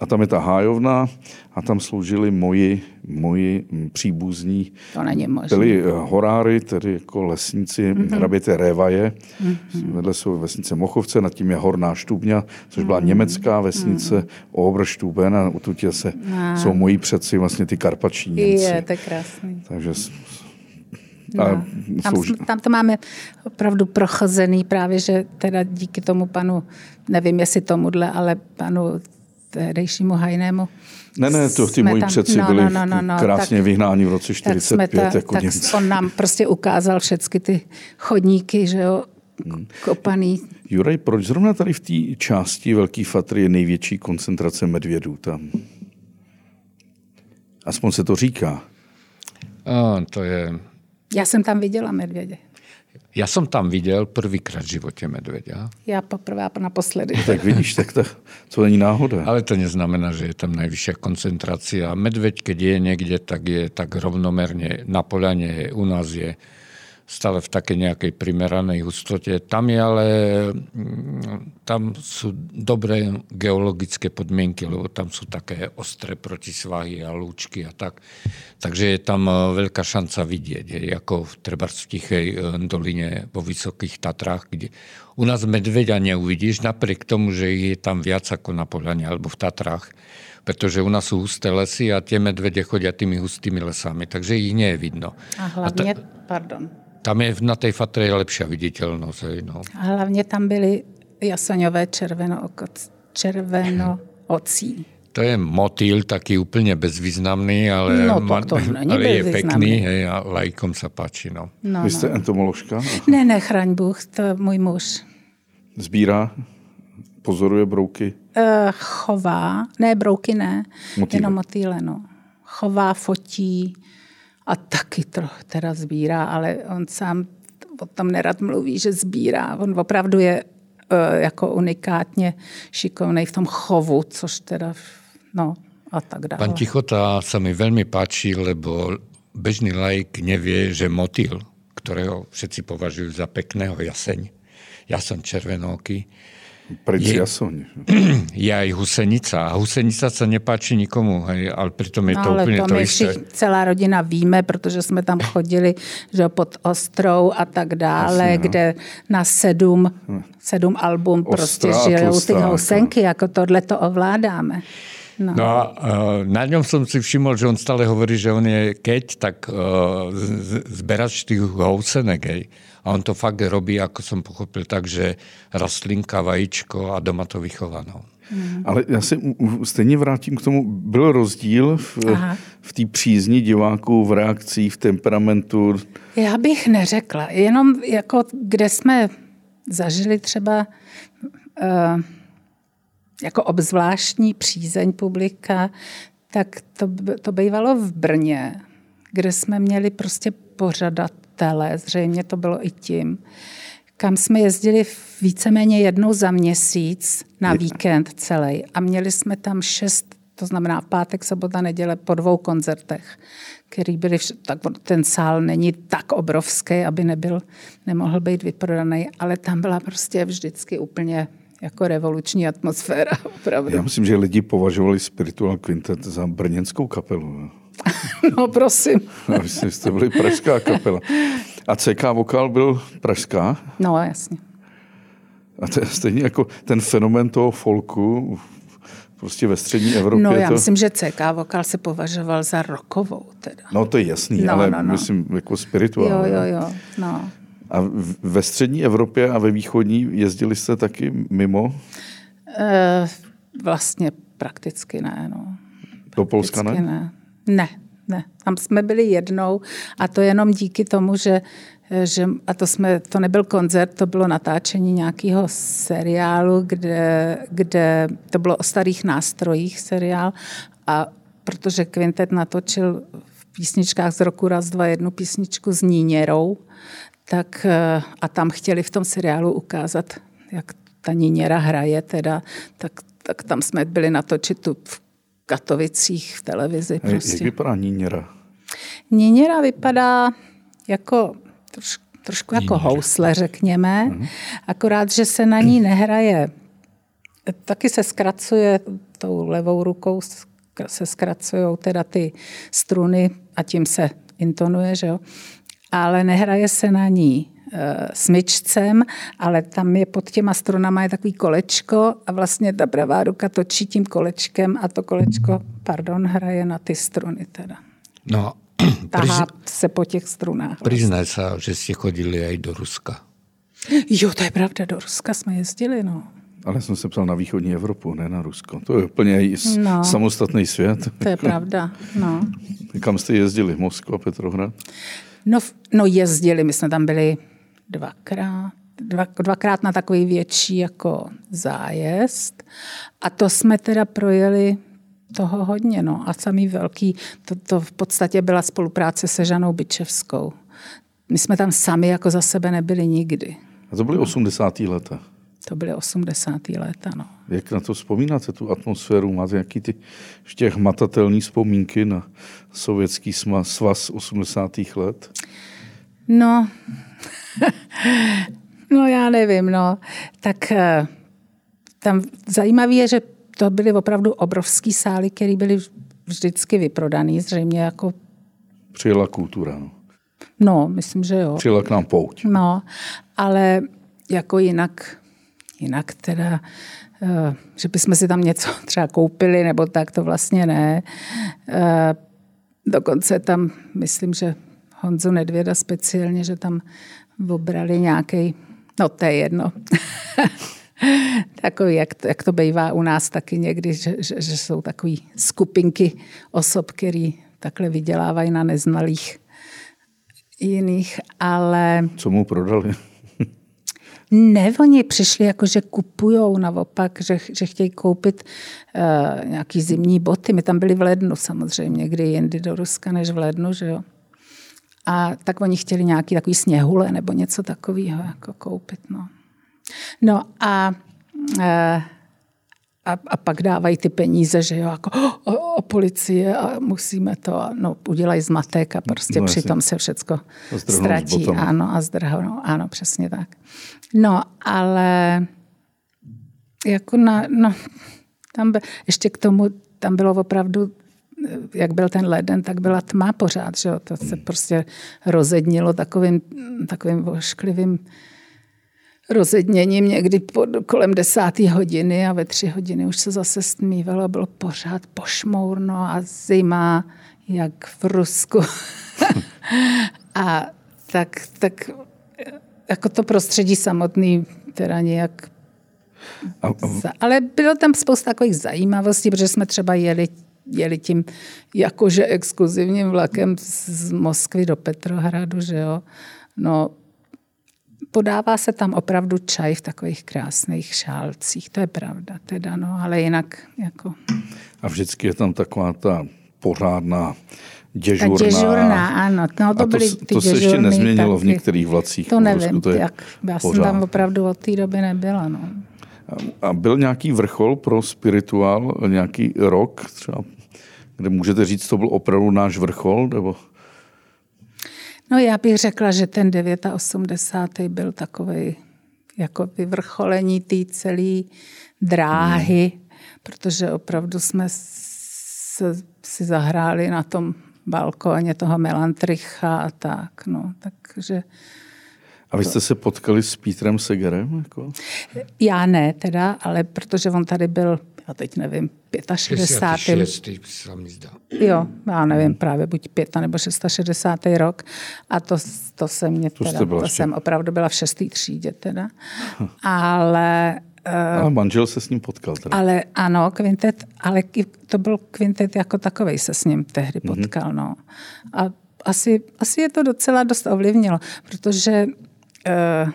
a tam je ta hájovna a tam sloužili moji, moji příbuzní To není možné. byli eh, horáry, tedy jako lesníci Mhm. mm-hmm. hraběte Révaje. Mm-hmm. Vedle jsou vesnice Mochovce, nad tím je Horná Štubňa, což byla mm-hmm. německá vesnice Mhm. mm-hmm. Oberštúben a ututě se jsou moji předci vlastně ty karpační Němci. Je, to je krásný. Takže No. a Tam, tam to máme opravdu prochozený, právě že teda díky tomu panu, nevím jestli tomuhle, ale panu tehdejšímu hajnému. Ne, ne, to ty moji tam- předci no, byli no, no, no, no, krásně tak- vyhnáni v roce tak jsme 45 ta, jako tak Němci. on nám prostě ukázal všechny ty chodníky, že jo, Hmm. kopaný. Juraj, proč zrovna tady v té části Velké Fatry je největší koncentrace medvědů tam? Aspoň se to říká. Á, to je... Já jsem tam viděla medvědě. Ja som tam videl prvýkrát v živote medveďa, Já poprvé a naposledy. Tak vidíš, tak to, to není náhoda. ale to neznamená, že je tam najvyššia koncentrácia. Medveď, keď je niekde, tak je tak rovnomerne na poľane. U nás je stále v také nejakej primeranej hustote. Tam je ale mm, tam sú dobré geologické podmienky, lebo tam sú také ostré protisvahy a lúčky a tak. Takže je tam e, veľká šanca vidieť, je, ako v treba v Tichej e, doline vo Vysokých Tatrách, kde u nás medveďa neuvidíš, napriek tomu, že ich je tam viac ako na Poľane alebo v Tatrách, pretože u nás sú husté lesy a tie medvede chodia tými hustými lesami, takže ich nie je vidno. A hlavně, a ta, pardon, tam je na té Fatre je lepší viditelnost. No. A hlavně tam byly jasoňové červeno, červeno ocí. To je motýl, taký úplně bezvýznamný, ale, no, to, to není ale je pekný hej, a lajkom se páči. No. No, Vy jste no. entomoložka? Ne, ne, chraň Bůh, to je můj muž. Sbírá? Pozoruje brouky? Uh, chová, ne, brouky ne, motýle. jenom motýle, no. Chová, fotí, a taky to teda sbírá, ale on sám o tom nerad mluví, že sbírá. On opravdu je e, jako unikátně šikovný v tom chovu, což teda, no a tak dále. Pan Tichota sa mi veľmi páči, lebo bežný laik nevie, že motýl, ktorého všetci považujú za pekného jaseň, jason červenóky, Preč je, jasoň. Je aj husenica. A husenica sa nepáči nikomu, hej, ale pritom je no, to ale úplně to, to my isté. celá rodina víme, protože jsme tam chodili že pod Ostrou a tak dále, Jasně, no. kde na sedm, sedm album Ostra prostě žijou ty housenky, jako tohle to ovládáme. No. no a uh, na ňom som si všimol, že on stále hovorí, že on je keď, tak uh, zberač tých housenek, hej. A on to fakt robí, ako som pochopil, tak, že rastlinka, vajíčko a doma to vychovanou. Hmm. Ale já se stejně vrátím k tomu. Byl rozdíl v, v té přízni diváků, v reakcích, v temperamentu? Já bych neřekla. Jenom jako, kde jsme zažili třeba uh, jako obzvláštní přízeň publika, tak to, to bývalo v Brně, kde jsme měli prostě pořadat tele, zřejmě to bylo i tím, kam jsme jezdili víceméně jednou za měsíc na víkend celý a měli jsme tam šest, to znamená pátek, sobota, neděle po dvou koncertech, který byly, tak ten sál není tak obrovský, aby nebyl, nemohl být vyprodaný, ale tam byla prostě vždycky úplně jako revoluční atmosféra. Opravdu. Já myslím, že lidi považovali Spiritual Quintet za brněnskou kapelu. no prosím. No, myslím, že jste byli pražská kapela. A CK Vokál byl pražská? No jasně. A to je stejně jako ten fenomen toho folku prostě ve střední Evropě. No já to... myslím, že CK Vokál se považoval za rokovou teda. No to je jasný, no, ale no, no. myslím jako spirituální. Jo, jo, jo. No. A ve střední Evropě a ve východní jezdili jste taky mimo? E, vlastně prakticky ne. No. Do Polska ne? ne? Ne, ne. Tam jsme byli jednou a to jenom díky tomu, že že, a to, jsme, to nebyl koncert, to bylo natáčení nějakého seriálu, kde, kde to bylo o starých nástrojích seriál a protože Quintet natočil v písničkách z roku raz, dva, jednu písničku s Níněrou, tak a tam chtěli v tom seriálu ukázat, jak ta Níněra hraje teda, tak, tak tam jsme byli natočit tu v Katovicích v televizi. Prostě. Jak vypadá Níněra? Níněra vypadá jako troš, trošku jako housle, řekněme, uh-huh. akorát, že se na ní nehraje. Taky se zkracuje tou levou rukou, se zkracují teda ty struny a tím se intonuje, že jo? ale nehraje se na ní smyčcem, ale tam je pod těma strunama je takový kolečko a vlastně ta pravá ruka točí tím kolečkem a to kolečko, pardon, hraje na ty struny teda. No, Tahá se po těch strunách. Přiznaj se, že jste chodili i do Ruska. Jo, to je pravda, do Ruska jsme jezdili, no. Ale jsem se psal na východní Evropu, ne na Rusko. To je úplně no, samostatný svět. To je pravda, no. Kam jste jezdili? Moskva, Petrohrad? No, no jezdili, my jsme tam byli dvakrát, dva, dvakrát na takový větší jako zájezd. A to jsme teda projeli toho hodně, no. A samý velký, to, to v podstatě byla spolupráce se Žanou Byčevskou. My jsme tam sami jako za sebe nebyli nikdy. A to byly 80. leta? To byly 80. léta, no. Jak na to vzpomínáte, tu atmosféru? Máte nějaký ty těch matatelné vzpomínky na sovětský svaz 80. let? No, no já nevím, no. Tak eh, tam zajímavé je, že to byly opravdu obrovský sály, které byly vždycky vyprodaný, zřejmě jako... Přijela kultura, no. No, myslím, že jo. Přijela k nám pouť. No, ale jako jinak, jinak teda, eh, že bychom si tam něco třeba koupili, nebo tak, to vlastně ne. Eh, dokonce tam, myslím, že Honzu Nedvěda speciálně, že tam obrali nějaký, no to je jedno. takový, jak to, jak to bývá u nás taky někdy, že, že, že jsou takové skupinky osob, který takhle vydělávají na neznalých jiných, ale... Co mu prodali? Ne, oni přišli jako, že kupujou naopak, že, že chtějí koupit uh, nějaký zimní boty. My tam byli v lednu samozřejmě, kdy jindy do Ruska než v lednu, že jo. A tak oni chtěli nějaký takový sněhule nebo něco takového jako koupit, no. No a, eh, a, a pak dávají ty peníze, že jo, jako o, o policie a musíme to, no udělají zmatek a prostě no, přitom se všecko ztratí. Ano, a zdrhnou, ano, přesně tak. No, ale jako na, no, tam by, ještě k tomu, tam bylo opravdu jak byl ten leden, tak byla tma pořád, že jo? to se prostě rozednilo takovým, takovým vošklivým rozedněním někdy pod, kolem desáté hodiny a ve tři hodiny už se zase stmívalo, bylo pořád pošmourno a zima, jak v Rusku. a tak, tak jako to prostředí samotný teda nějak a, a... Ale bylo tam spousta takových zajímavostí, protože jsme třeba jeli, jeli tím jakože exkluzivním vlakem z Moskvy do Petrohradu, že jo. No, podává se tam opravdu čaj v takových krásných šálcích, to je pravda teda, no, ale jinak jako... A vždycky je tam taková ta pořádná děžurná. Ta děžurná, ano. No, to, a to, byly ty to se ještě nezměnilo taky. v některých vlacích. To nevím, to jak. Já pořád. jsem tam opravdu od té doby nebyla. No. A byl nějaký vrchol pro spirituál, nějaký rok třeba, kde můžete říct, to byl opravdu náš vrchol? Nebo... No já bych řekla, že ten 89. byl takový jako vyvrcholení té celé dráhy, hmm. protože opravdu jsme se, si zahráli na tom balkóně toho Melantricha a tak. No, takže a vy jste se potkali s Pítrem Segerem? Jako? Já ne teda, ale protože on tady byl, já teď nevím, 65. 66. Jo, já nevím, právě buď 5 nebo 660. rok. A to, to jsem mě teda, to jsem opravdu byla v šestý třídě teda. Ale ale manžel se s ním potkal. Teda. Ale ano, kvintet, ale to byl kvintet jako takový se s ním tehdy mhm. potkal. Mm-hmm. No. A asi, asi je to docela dost ovlivnilo, protože uh,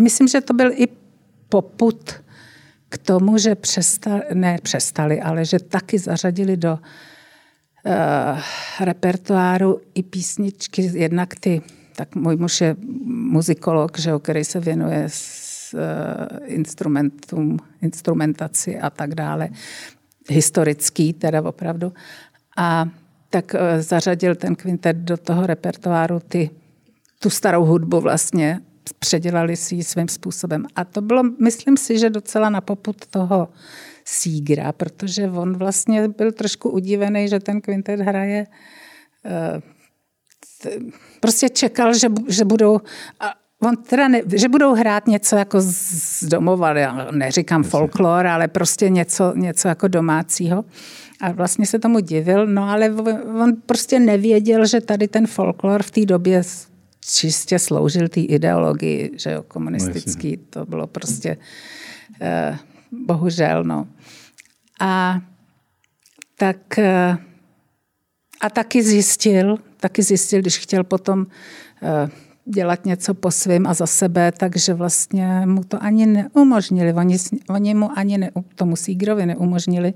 myslím, že to byl i poput k tomu, že přestali, ne přestali, ale že taky zařadili do uh, repertoáru i písničky, jednak ty, tak můj muž je muzikolog, že, který se věnuje s, uh, instrumentům, instrumentaci a tak dále, historický teda opravdu. A tak uh, zařadil ten kvintet do toho repertoáru ty, tu starou hudbu vlastně předělali si ji svým způsobem. A to bylo, myslím si, že docela na poput toho Sígra, protože on vlastně byl trošku udivený, že ten kvintet hraje eh, prostě čekal, že, že budou a on teda ne, že budou hrát něco jako z domova, já neříkám folklor, ale prostě něco, něco jako domácího. A vlastně se tomu divil, no ale on prostě nevěděl, že tady ten folklor v té době čistě sloužil té ideologii, že jo, komunistický, no, to bylo prostě eh, bohužel, no. A tak eh, a taky zjistil, taky zjistil, když chtěl potom eh, dělat něco po svém a za sebe, takže vlastně mu to ani neumožnili. Oni, oni mu ani ne, tomu Sígrovi neumožnili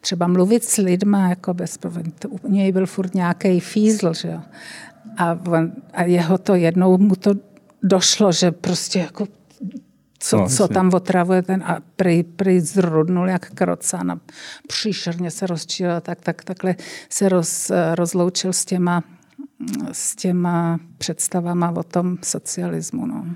třeba mluvit s lidma, jako bez, u něj byl furt nějaký fízl, že jo. A, on, a jeho to jednou mu to došlo, že prostě jako co, no, co tam otravuje ten a prý, prý zrudnul jak krocan a příšerně se rozčíl tak, tak takhle se roz, rozloučil s těma, s těma představama o tom socialismu. No.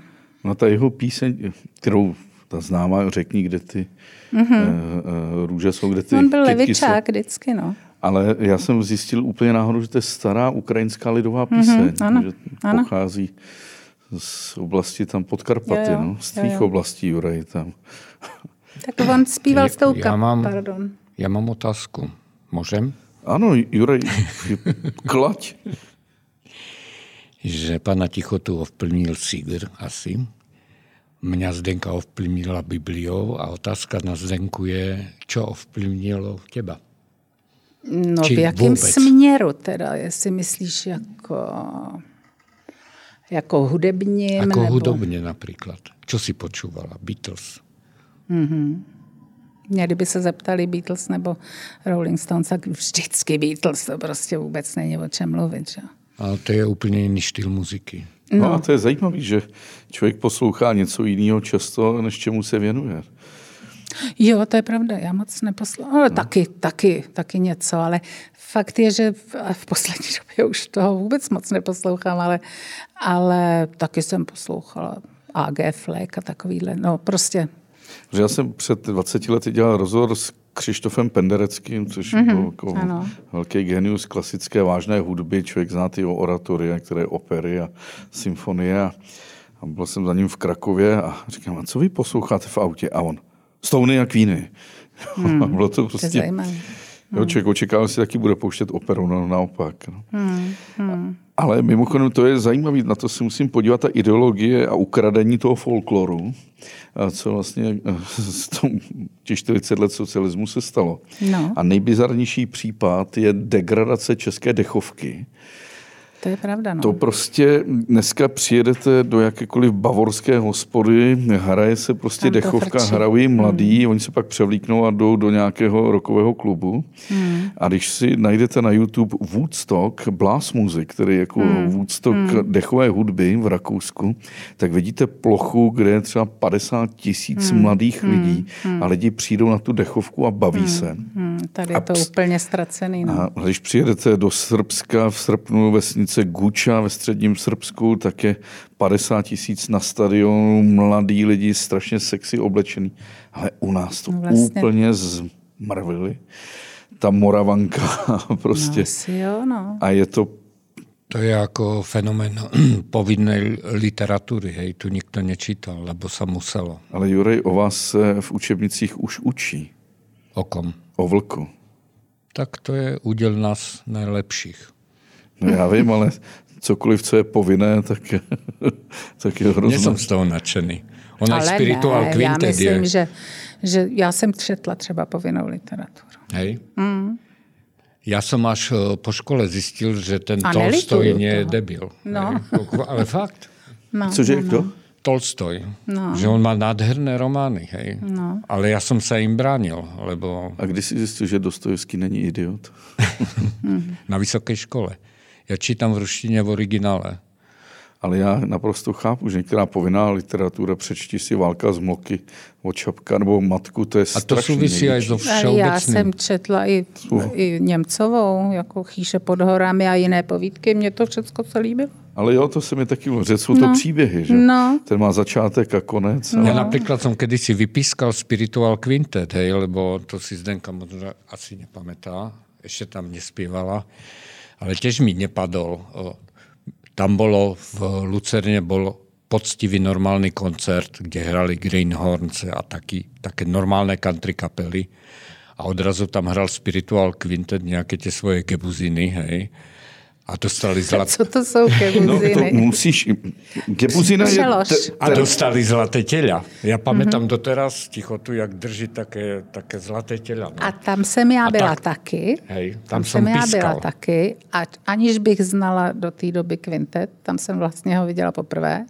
no ta jeho píseň, kterou ta známá řekni, kde ty mm-hmm. uh, růže jsou, kde ty On byl levičák jsou. vždycky, no. Ale já jsem zjistil úplně náhodou, že to je stará ukrajinská lidová mhm, píseň, mm-hmm, ano, že ano. pochází z oblasti tam Podkarpaty, jo, jo, no, z tvých jo, jo. oblastí, Juraj, tam. Tak on zpíval s tou já mám, pardon. Já mám otázku. Můžem? Ano, Juraj, klaď. že pana Tichotu ovplnil Sigr asi. Mňa Zdenka ovplyvnila Bibliou a otázka na Zdenku je, čo ovplyvnilo těba? No Či v jakém vůbec? směru teda, jestli myslíš jako, jako hudebním? Jako nebo... hudobně například. Co si počúvala? Beatles? Mm-hmm. Mě kdyby se zeptali Beatles nebo Rolling Stones, tak vždycky Beatles, to prostě vůbec není o čem mluvit. Že? A to je úplně jiný styl muziky. No. no a to je zajímavé, že člověk poslouchá něco jiného často, než čemu se věnuje. Jo, to je pravda, já moc neposlouchám, ale no. taky, taky, taky něco, ale fakt je, že v, v poslední době už toho vůbec moc neposlouchám, ale, ale taky jsem poslouchala AG Fleck a takovýhle, no prostě. Já jsem před 20 lety dělal rozhovor s Křištofem Pendereckým, což mm-hmm, byl jako velký genius klasické vážné hudby. Člověk zná ty oratory, které opery a symfonie. A, a byl jsem za ním v Krakově a říkám, a co vy posloucháte v autě? A on, Stony a Queeny. Hmm, bylo to prostě... To Jo, člověk očekával, že si taky bude pouštět operu, no, naopak. No. Hmm, hmm. Ale mimochodem to je zajímavé, na to si musím podívat, ta ideologie a ukradení toho folkloru, co vlastně z tom, těch 40 let socialismu se stalo. No. A nejbizarnější případ je degradace české dechovky, to je pravda, no. To prostě dneska přijedete do jakékoliv bavorské hospody, hraje se prostě Tam dechovka, hrají mladí, hmm. oni se pak převlíknou a jdou do nějakého rokového klubu. Hmm. A když si najdete na YouTube Woodstock, Blast Music, který je jako hmm. Woodstock hmm. dechové hudby v Rakousku, tak vidíte plochu, kde je třeba 50 tisíc hmm. mladých hmm. lidí hmm. a lidi přijdou na tu dechovku a baví hmm. se. Hmm. Tady je to a úplně ztracený. No. A když přijedete do Srbska v srpnu vesnice vesnice Guča ve středním Srbsku, tak je 50 tisíc na stadionu, mladí lidi, strašně sexy oblečený. Ale u nás to no vlastně. úplně zmrvili. Ta Moravanka prostě. No, jo, no. A je to to je jako fenomen povinné literatury, hej, tu nikto nečítal, lebo se muselo. Ale Jurej, o vás se v učebnicích už učí. O kom? O vlku. Tak to je úděl nás nejlepších. No já vím, ale cokoliv, co je povinné, tak, tak je hrozné. Jsem z toho nadšený. Ona ale spiritual ne, quintet já myslím, je... že, že já jsem četla třeba povinnou literaturu. Hej. Mm. Já jsem až eh, po škole zjistil, že ten A Tolstoj je debil. No. Hej. Ale fakt. No, Cože no, kdo? No. Tolstoj. No. Že on má nádherné romány, hej. No. Ale já jsem se jim bránil, lebo... A kdy jsi zjistil, že Dostojevský není idiot? Na vysoké škole. Já čítám v ruštině v originále. Ale já naprosto chápu, že některá povinná literatura, přečti si Válka z Mloky od Čapka nebo Matku, to je A to souvisí aj so všeobecným. Já jsem četla i, i Němcovou, jako Chýše pod horami a jiné povídky, mně to všechno se líbilo. Ale jo, to se mi taky že jsou no. to příběhy, že? No. Ten má začátek a konec. No. Já například jsem kedysi vypískal Spiritual Quintet, hej, lebo to si Zdenka možná asi nepamätá, ještě tam nespívala ale tiež mi nepadol. Tam bolo, v Lucerne bol poctivý normálny koncert, kde hrali Greenhorns a taky, také normálne country kapely. A odrazu tam hral Spiritual Quintet, nějaké tie svoje kebuziny, hej. A dostali zlaté... Co to jsou kebuziny? No, to musíš... Kebuzina je... Te, a dostali zlaté těla. Já pamätám mm-hmm. doteraz tichotu, jak drží také, také zlaté těla. No. A tam jsem já byla tak, taky. Hej, tam, tam jsem, jsem já byla taky. A aniž bych znala do té doby kvintet, tam jsem vlastně ho viděla poprvé.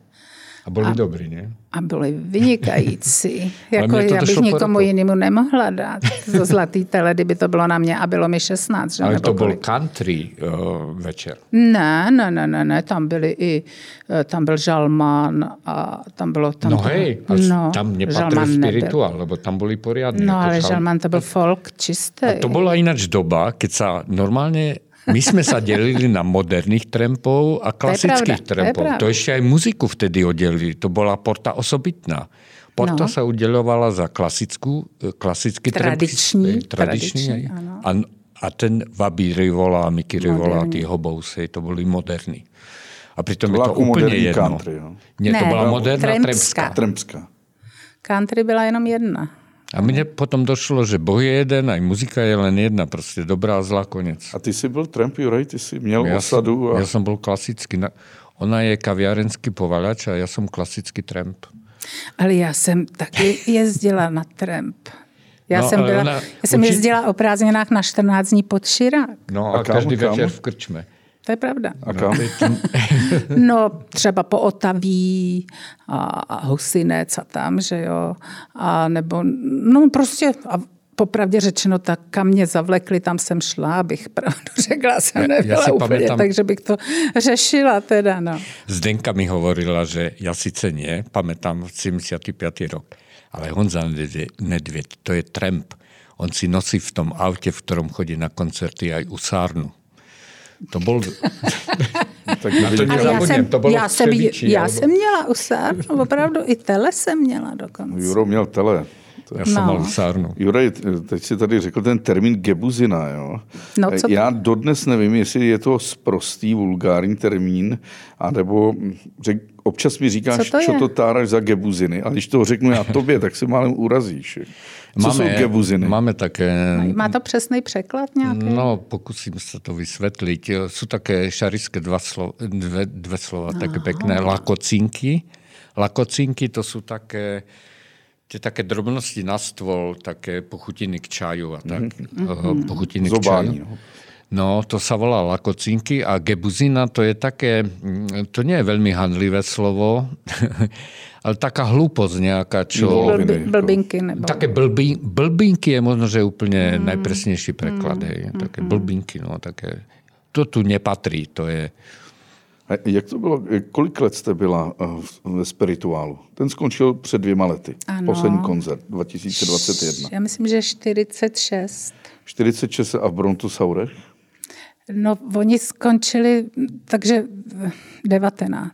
A byli a, dobrý, ne? A byli vynikající. jako já bych nikomu jinému nemohla dát zo zlatý tele, kdyby to bylo na mě a bylo mi 16. Že? Ale to byl country uh, večer. Ne, ne, ne, ne, ne, tam byli i, eh, tam byl Žalman a tam bylo... Tam no hej, no, tam nepatril spirituál, nebyl. lebo tam byli poriadní. No ale Žalman to byl folk čistý. A to byla jinak doba, keď sa normálně my jsme se dělili na moderných trampov a klasických to trampov. To, to ještě aj muziku vtedy oddělili. To byla porta osobitná. Porta No. sa udeľovala za klasickú, klasický Tradiční, tremp, tradičný, tradiční, áno. a, a ten Vaby Rivola, Mickey Rivola, tí Hobousy, to boli moderní. A pritom To je to ako úplne moderní jedno. country, jo? To Ne, bola moderná trempská. tremská. Tremská. Country byla jenom jedna. A mne potom došlo, že Boh je jeden, aj muzika je len jedna, prostě dobrá a zlá, konec. A ty jsi byl tramp, Juraj, ty jsi měl som, osadu a ja som bol klasický. na- Ona je kaviarenský povalač a ja som klasický tramp. Ale já jsem taky jezdila na tramp. Já, No, jsem, byla, ona já jsem určitě- jezdila o prázdninách na 14 dní pod Širák. No A a, každý kam? večer v krčme. To je pravda. a kam? No, třeba po Otaví a, a Husinec a tam, že jo. A nebo, no prostě, a popravdě řečeno, tak kam mě zavlekli, tam jsem šla, abych pravdu řekla, jsem Já- já nebyla si úplně, pamätám- takže bych to řešila teda, no. Zdenka mi hovorila, že ja síce nie, pamätám 75. rok, ale Honza Nedvě- Nedvěd, to je tramp. On si nosí v tom autě, v ktorom chodí na koncerty aj usárnu. To bol... Tak Na to Ale já jsem, to bylo já jsem, já jsem měla usár, no, opravdu i tele jsem měla dokonce. Juro měl tele. To- Ja som No. mal usárnu. Juraj, teď si tady řekl ten termín gebuzina, jo? No, co to? Já dodnes nevím, jestli je to sprostý, vulgární termín, anebo řek, občas mi říkáš, Co to čo je? to táraš za gebuziny, ale když to řeknu já tobě, tak se málem urazíš. Co jsou gebuziny? máme také... Má to přesný překlad nějaký? No, pokusím sa to vysvetliť. Sú také šarické dva slo, dve, dve slova, také pekné. Lakocinky. Lakocinky to sú také tie také drobnosti na stôl, také pochutiny k čaju a tak. Mm-hmm. Pochutiny Zobání, k čaju. no. No, to sa volá lakocinky a gebuzina to je také, mm, to nie je veľmi handlivé slovo, ale taká hlúposť nejaká, čo... Blbi, jako- blbinky nebo... Také blbí, blbinky je možno, že úplne mm. najpresnejší preklad. Mm. Hej. Také blbinky, no, také... To tu nepatrí, to je... A jak to bylo? Kolik let jste byla eh, v- ve spirituálu? Ten skončil před dvěma lety. Ano. Poslední koncert 2021. Já myslím, že 46. 46 a v Brontosaurech? No, oni skončili, takže 19.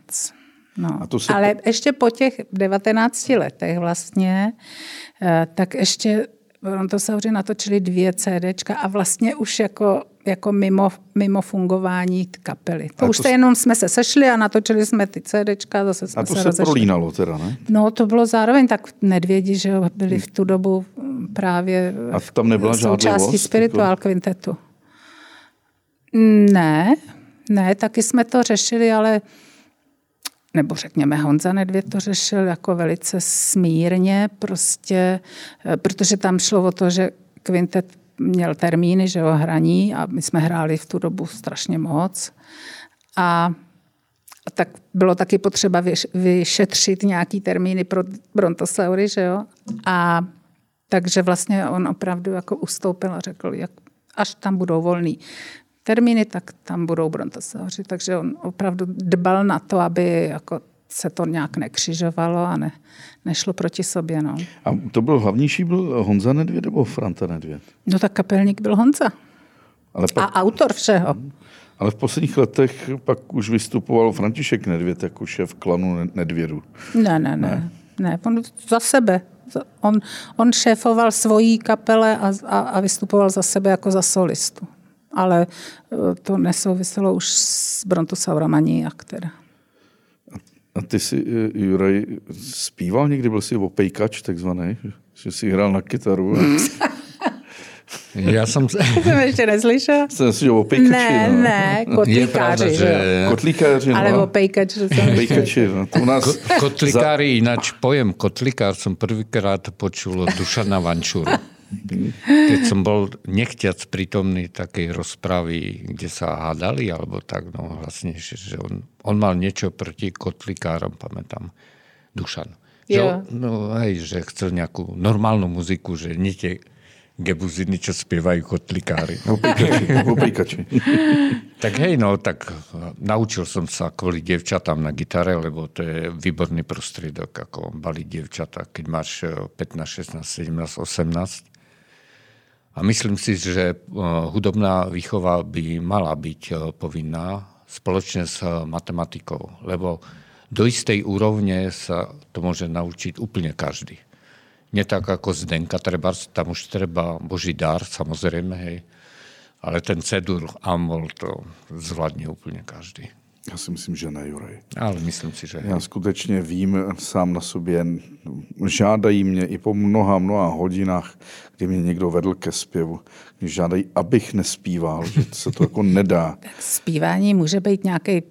No. A to se Ale ještě po těch 19 letech vlastně, eh, tak ještě Brontosauři natočili dvě CDčka a vlastně už jako, jako mimo, mimo fungování kapely. To A už to to jenom jsme se sešli a natočili jsme ty CDčka a zase jsme A to se, se rozešli. prolínalo teda, ne? No, to bylo zároveň tak nedvědi, že jo, byli v tu dobu mm, právě A tam nebyla součástí žádlivost? spirituál kvintetu. Ne, ne, taky jsme to řešili, ale nebo řekněme Honza Nedvěd to řešil jako velice smírně, prostě, eh, protože tam šlo o to, že kvintet měl termíny, že jo, hraní a my jsme hráli v tu dobu strašně moc. A tak bylo taky potřeba vyš- vyšetřit nějaký termíny pro brontosaury, že jo? A takže vlastně on opravdu jako ustoupil a řekl, jak, až tam budou volný termíny, tak tam budou brontosauři. Takže on opravdu dbal na to, aby jako se to nějak nekřižovalo a ne, nešlo proti sobě. No. A to byl hlavnější byl Honza Nedvěd nebo Franta Nedvěd? no tak kapelník byl Honza. Ale, A pak, autor všeho. ale v posledních letech pak už vystupoval František Nedvěd jako šéf klanu Ne- Nedvědu. Ne, ne, ne. Ne, on za sebe. On, on šéfoval svojí kapele a, a, a vystupoval za sebe jako za solistu. Ale eh, to nesouviselo už s Brontosaurama nijak teda. A ty si, eh, Juraj, zpíval někdy, byl jsi opejkač takzvaný, že jsi hrál na kytaru. Som... To jsem ještě neslyšel? Jsem si, že opejkači, Ne, no. ne, Je pravda, kotlíkáři, že Kotlíkáři, no. Ale opejkač, že jsem Opejkači, no. To u nás... ko- kotlikári, ináč pojem kotlikár som prvýkrát počul od Dušana Vančuru. Keď som bol nechťac prítomný takej rozpravy, kde sa hádali, alebo tak, no vlastne, že, že on, on mal niečo proti kotlikárom, pamätám, Dušan. Že, Jo. no hej, že chcel nejakú normálnu muziku, že nie tie gebuziny, čo spievajú kotlikári. Opejkači. Tak hej, no, tak naučil som sa kvôli dievčatám na gitare, lebo to je výborný prostriedok, ako baliť dievčata, keď máš eh, 15, 16, 17, 18. A myslím si, že eh, hudobná výchova by mala byť eh, povinná spoločne s eh, matematikou, lebo do istej úrovne sa to môže naučiť úplne každý. Nie tak ako Zdenka, treba, tam už treba Boží dar, samozrejme, hej. Ale ten cedur Amol to zvládne úplne každý. Já si myslím, že ne, Juraj. Ale myslím si, že... Já skutečně vím sám na sobě, žádají mě i po mnoha, mnoha hodinách, kdy mě někdo vedl ke zpěvu, když žádají, abych nespíval, že se to jako nedá. Tak zpívání může být nějaký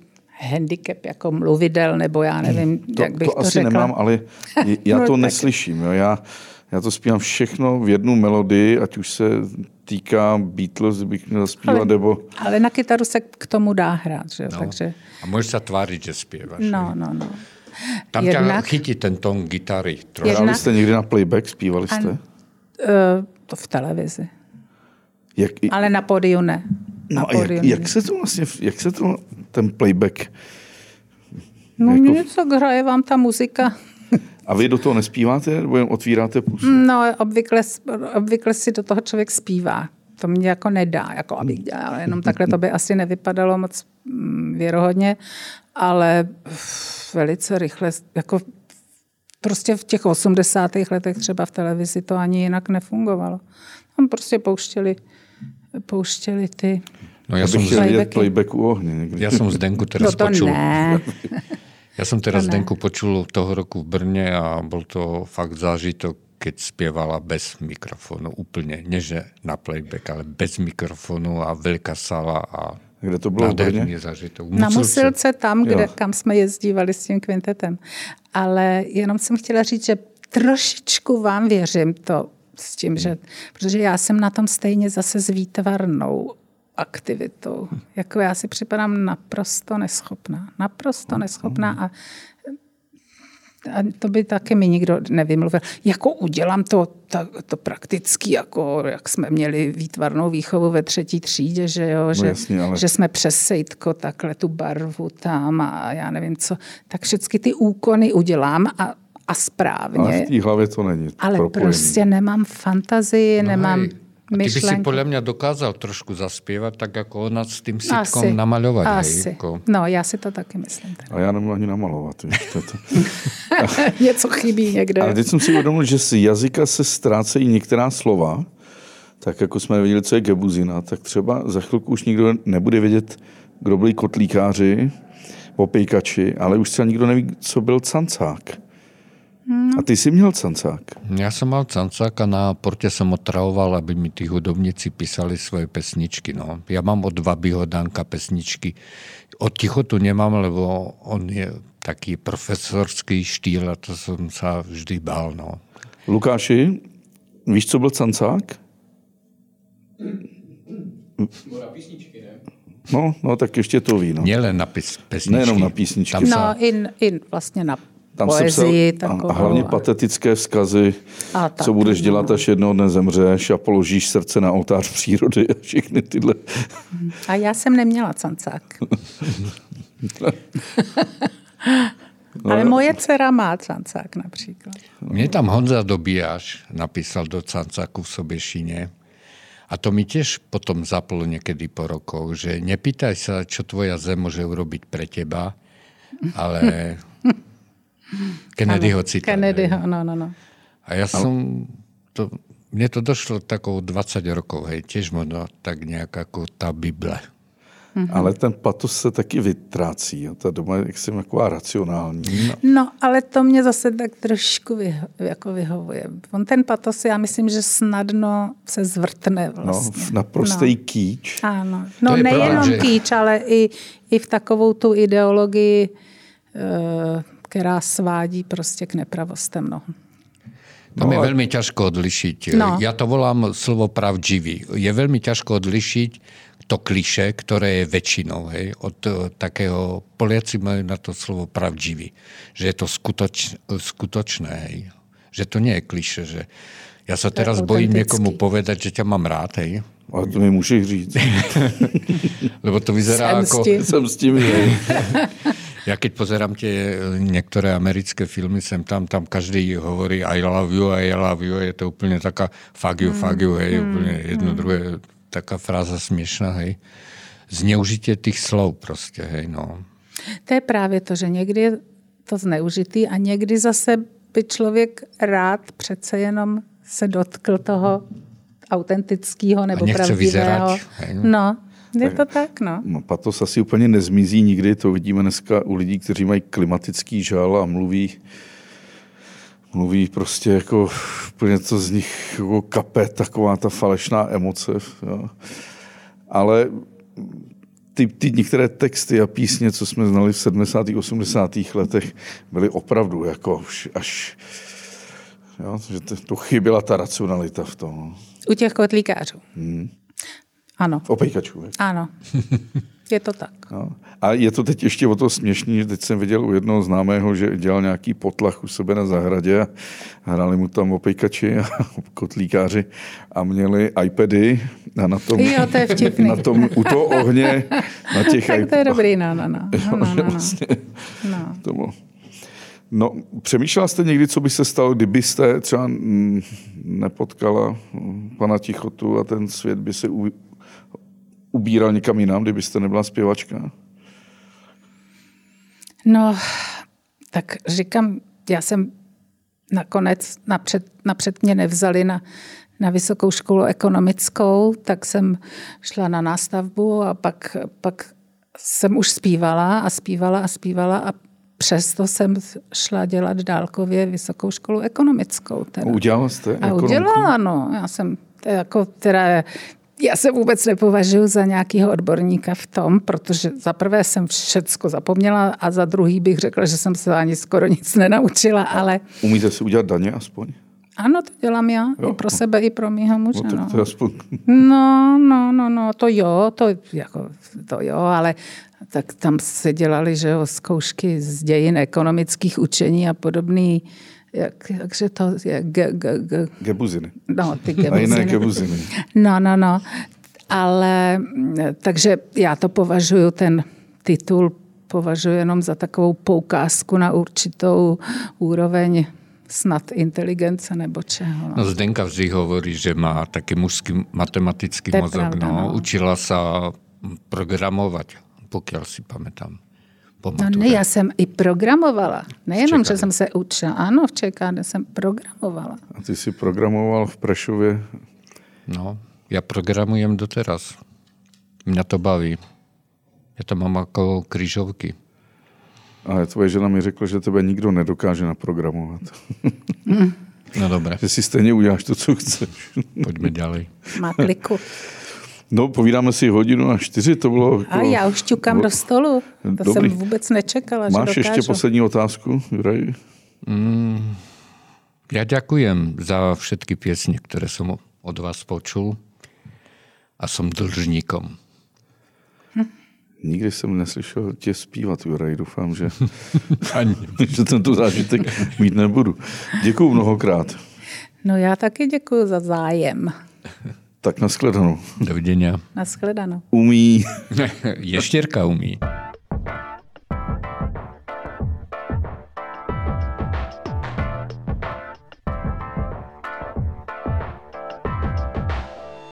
handicap jako mluvidel, nebo já nevím, to, jak bych to, to asi řekla. nemám, ale já No to tak. neslyším. Jo. Já, já to zpívám všechno v jednu melodii, ať už se týká Beatles, bych měl zpívat, Ale- nebo... Ale na kytaru se k tomu dá hrát, že jo? No. Takže, A môžeš sa tváriť, že spievaš. no, hej. no, no. Tam Jednak- chytí ten tón gitary. Trošku. Jedna- Hráli jste někdy na playback, zpívali jste? Uh, to v televizi. Jak, Ale na pódiu ne. Na no a jak, jak ne. se to vlastně, jak se to, ten playback, No jako- něco hraje vám ta muzika. A vy do toho nespíváte, nebo jen otvíráte pusu? No, obvykle, obvykle si do toho člověk zpívá. To mě jako nedá, jako abych dělala. Jenom takhle to by asi nevypadalo moc mm, věrohodně, ale velice rychle, jako prostě v těch 80. letech třeba v televizi to ani jinak nefungovalo. Tam prostě pouštěli, pouštěli ty... No Já chtěl vidět playback u ohně někdy. ja som Zdenku No teraz to počul. ne. Teraz To ne. Zdenku počul toho roku v Brne a bol to fakt zážitok, keď spievala bez mikrofónu úplne. Nie, že na playback, ale bez mikrofónu a veľká sala a Kde to bylo v Brně? nádherný zážitok. Na Musilce tam, kde, Jo. kam jsme jezdívali s tím kvintetem. Ale jenom jsem chtěla říct, že trošičku vám věřím to s tím, že, protože já jsem na tom stejně zase s výtvarnou aktivitou. Jako já si připadám naprosto neschopná. Naprosto neschopná a a to by taky mi nikdo nevymluvil. Jako udělám to, to, to prakticky, jako jak jsme měli výtvarnou výchovu ve třetí třídě, že jo, že, jasně, ale- že jsme přes sejtko takhle tu barvu tam a já nevím co. Tak všechny ty úkony udělám a, a správně. Ale v té hlavě to není Ale propojený. prostě nemám fantazii, no nemám hej. A ty by si podľa mňa dokázal trošku zaspievať, tak ako ona s tým sitkom Asi, namaľovať. asi. Hej, ako... No, já si to taky myslím. teda. A já nemůžu ani namalovat. Něco chybí někde. Ale teď jsem si uvědomil, že z jazyka se ztrácejí některá slova, tak jako jsme nevěděli, co je gebuzina, tak třeba za chvilku už nikdo nebude vědět, kdo byli kotlíkáři, popejkači, ale už třeba nikdo neví, co byl cancák. A ty jsi měl cancák. Ja som mal cancák a na porte som otravoval, aby mi tí hudobníci písali svoje pesničky. No. Ja mám od Vabyho Danka pesničky. Od tichotu nemám, lebo on je taký profesorský štýl a to som sa vždy bál. No. Lukáši, víš, co byl cancák? No, no, tak ještě to ví. No. Na pes, pesničky. Nejenom na písničky. Tam sa, No, i, i vlastně na Tam se psal, poezii a, takovou. a hlavně patetické vzkazy, A co tak, budeš no. dělat, až jednoho dne zemřeš a položíš srdce na oltář přírody a všechny tyhle. A já jsem neměla cancák. Ale moje dcera má cancák například. Mne tam Honza Dobíjaš napísal do cancáku v Sobešine a to mi tiež potom zaplo niekedy po rokoch, že nepýtaj sa, čo tvoja zem môže urobiť pre teba, ale Kennedyho citát. Kennedyho, no, no, no. A ja som, to, mne to došlo takou 20 rokov, hej, tiež možno tak nejak ako tá Bible. Mhm. Ale ten patos se taky vytrácí. A ta doma je jaksi taková racionální. No. No, ale to mě zase tak trošku vyho, jako vyhovuje. On ten patos, já myslím, že snadno se zvrtne No, vlastně. v naprostý kýč. Ano. No nejenom že- kýč, ale i, i v takovou tu ideologii, eh, která svádí prostě k nepravostem. No. Tam No je a- veľmi ťažko odlišiť. No. Ja to volám slovo pravdživý. Je veľmi ťažko odlišiť to kliše, ktoré je väčšinou. Hej, od eh, takého, Poliaci majú na to slovo pravdživý. Že je to skutoč, skutočné. Hej. Že to nie je kliše. Že ja sa teraz bojím niekomu povedať, že ťa mám rád. Hej. Ale to mi můžeš říct. Lebo to vyzerá Jsem ako... s tím. Jsem s tím. Ja keď pozerám tie e, niektoré americké filmy, sem tam, tam každý hovorí I love you, I love you, je to úplne taká fuck you, fuck you, hej, úplne jedno druhé, taká fráza smiešná, hej. Zneužitie tých slov proste, hej, no. To je právě to, že někdy to zneužitý a někdy zase by člověk rád přece jenom se dotkl toho autentického nebo pravdivého. Vyzerať, no, je to tak, no. no. Patos asi úplně nezmizí nikdy, to vidíme dneska u lidí, kteří mají klimatický žal a mluví mluví prostě jako úplně to z nich jako kape, taková ta falešná emoce. Jo. Ale ty, ty některé texty a písně, co jsme znali v 70. 80. letech, byly opravdu jako až, jo, že to, to chyběla ta racionalita v tom. No. U těch kotlíkářů. Hmm. Ano. Opejkačů. Ano. Je to tak. No. A je to teď ještě o to směšný, že teď jsem viděl u jednoho známého, že dělal nějaký potlach u sebe na zahradě a hráli mu tam opejkači a kotlíkáři a měli iPady a na tom, jo, to je vtipný. na tom u toho ohně, na těch Tak to je dobrý, no, no, no. no, no, no. Vlastně, no. To bylo. No, přemýšlela jste někdy, co by se stalo, kdybyste třeba mm, nepotkala pana Tichotu a ten svět by se ubíral někam jinam, kdybyste nebyla zpěvačka? No, tak říkám, já jsem nakonec napřed, napřed mě nevzali na, na vysokou školu ekonomickou, tak jsem šla na nástavbu a pak, pak jsem už zpívala a zpívala a zpívala a přesto jsem šla dělat dálkově vysokou školu ekonomickou. Teda. Udělala jste ekonomku? A udělala, no. Já jsem jako, teda já se vůbec nepovažuji za nějakého odborníka v tom, protože za prvé jsem všecko zapomněla a za druhý bych řekla, že jsem se ani skoro nic nenaučila, ale... Umíte si udělat daně aspoň? Ano, to dělám já. Jo. I pro sebe, i pro mýho muže. No, to no. aspoň... no, no, no, no, to jo, to, jako, to jo, ale tak tam se dělali, že jo, zkoušky z dějin ekonomických učení a podobný jak, jakže to je, ge, ge, ge. Gebuziny. No, ty gebuziny. A jiné gebuziny. No, no, no. Ale, takže já to považuji, ten titul považuji jenom za takovou poukázku na určitou úroveň snad inteligence nebo čeho. No, no Zdenka vždy hovorí, že má taký mužský matematický mozog. Pravda, no. no. Učila sa programovať, pokiaľ si pamätám po No ne, já jsem i programovala. Nejenom, že jsem se učila. Ano, v ČKD jsem programovala. A ty jsi programoval v Prešově? No, já programujem doteraz. Mě to baví. Já to mám jako křížovky. Ale tvoje žena mi řekla, že tebe nikdo nedokáže naprogramovat. Mm. No dobré. že si stejně uděláš to, co chceš. Pojďme dále. Má kliku. No, povídáme si hodinu a čtyři, to bylo... Jako... A já už ťukám do stolu. To Dobrý. jsem vůbec nečekala, Máš že ještě poslední otázku, Juraj? Mm, já děkujem za všetky pěsně, které jsem od vás počul a jsem dlžníkom. Hm. Nikdy jsem neslyšel tě zpívat, Juraj. Doufám, že, Ani. že tento zážitek mít nebudu. Děkuju mnohokrát. No já taky děkuji za zájem. Tak nashledanou. Doviděně. Nashledanou. Umí. Ještěrka umí.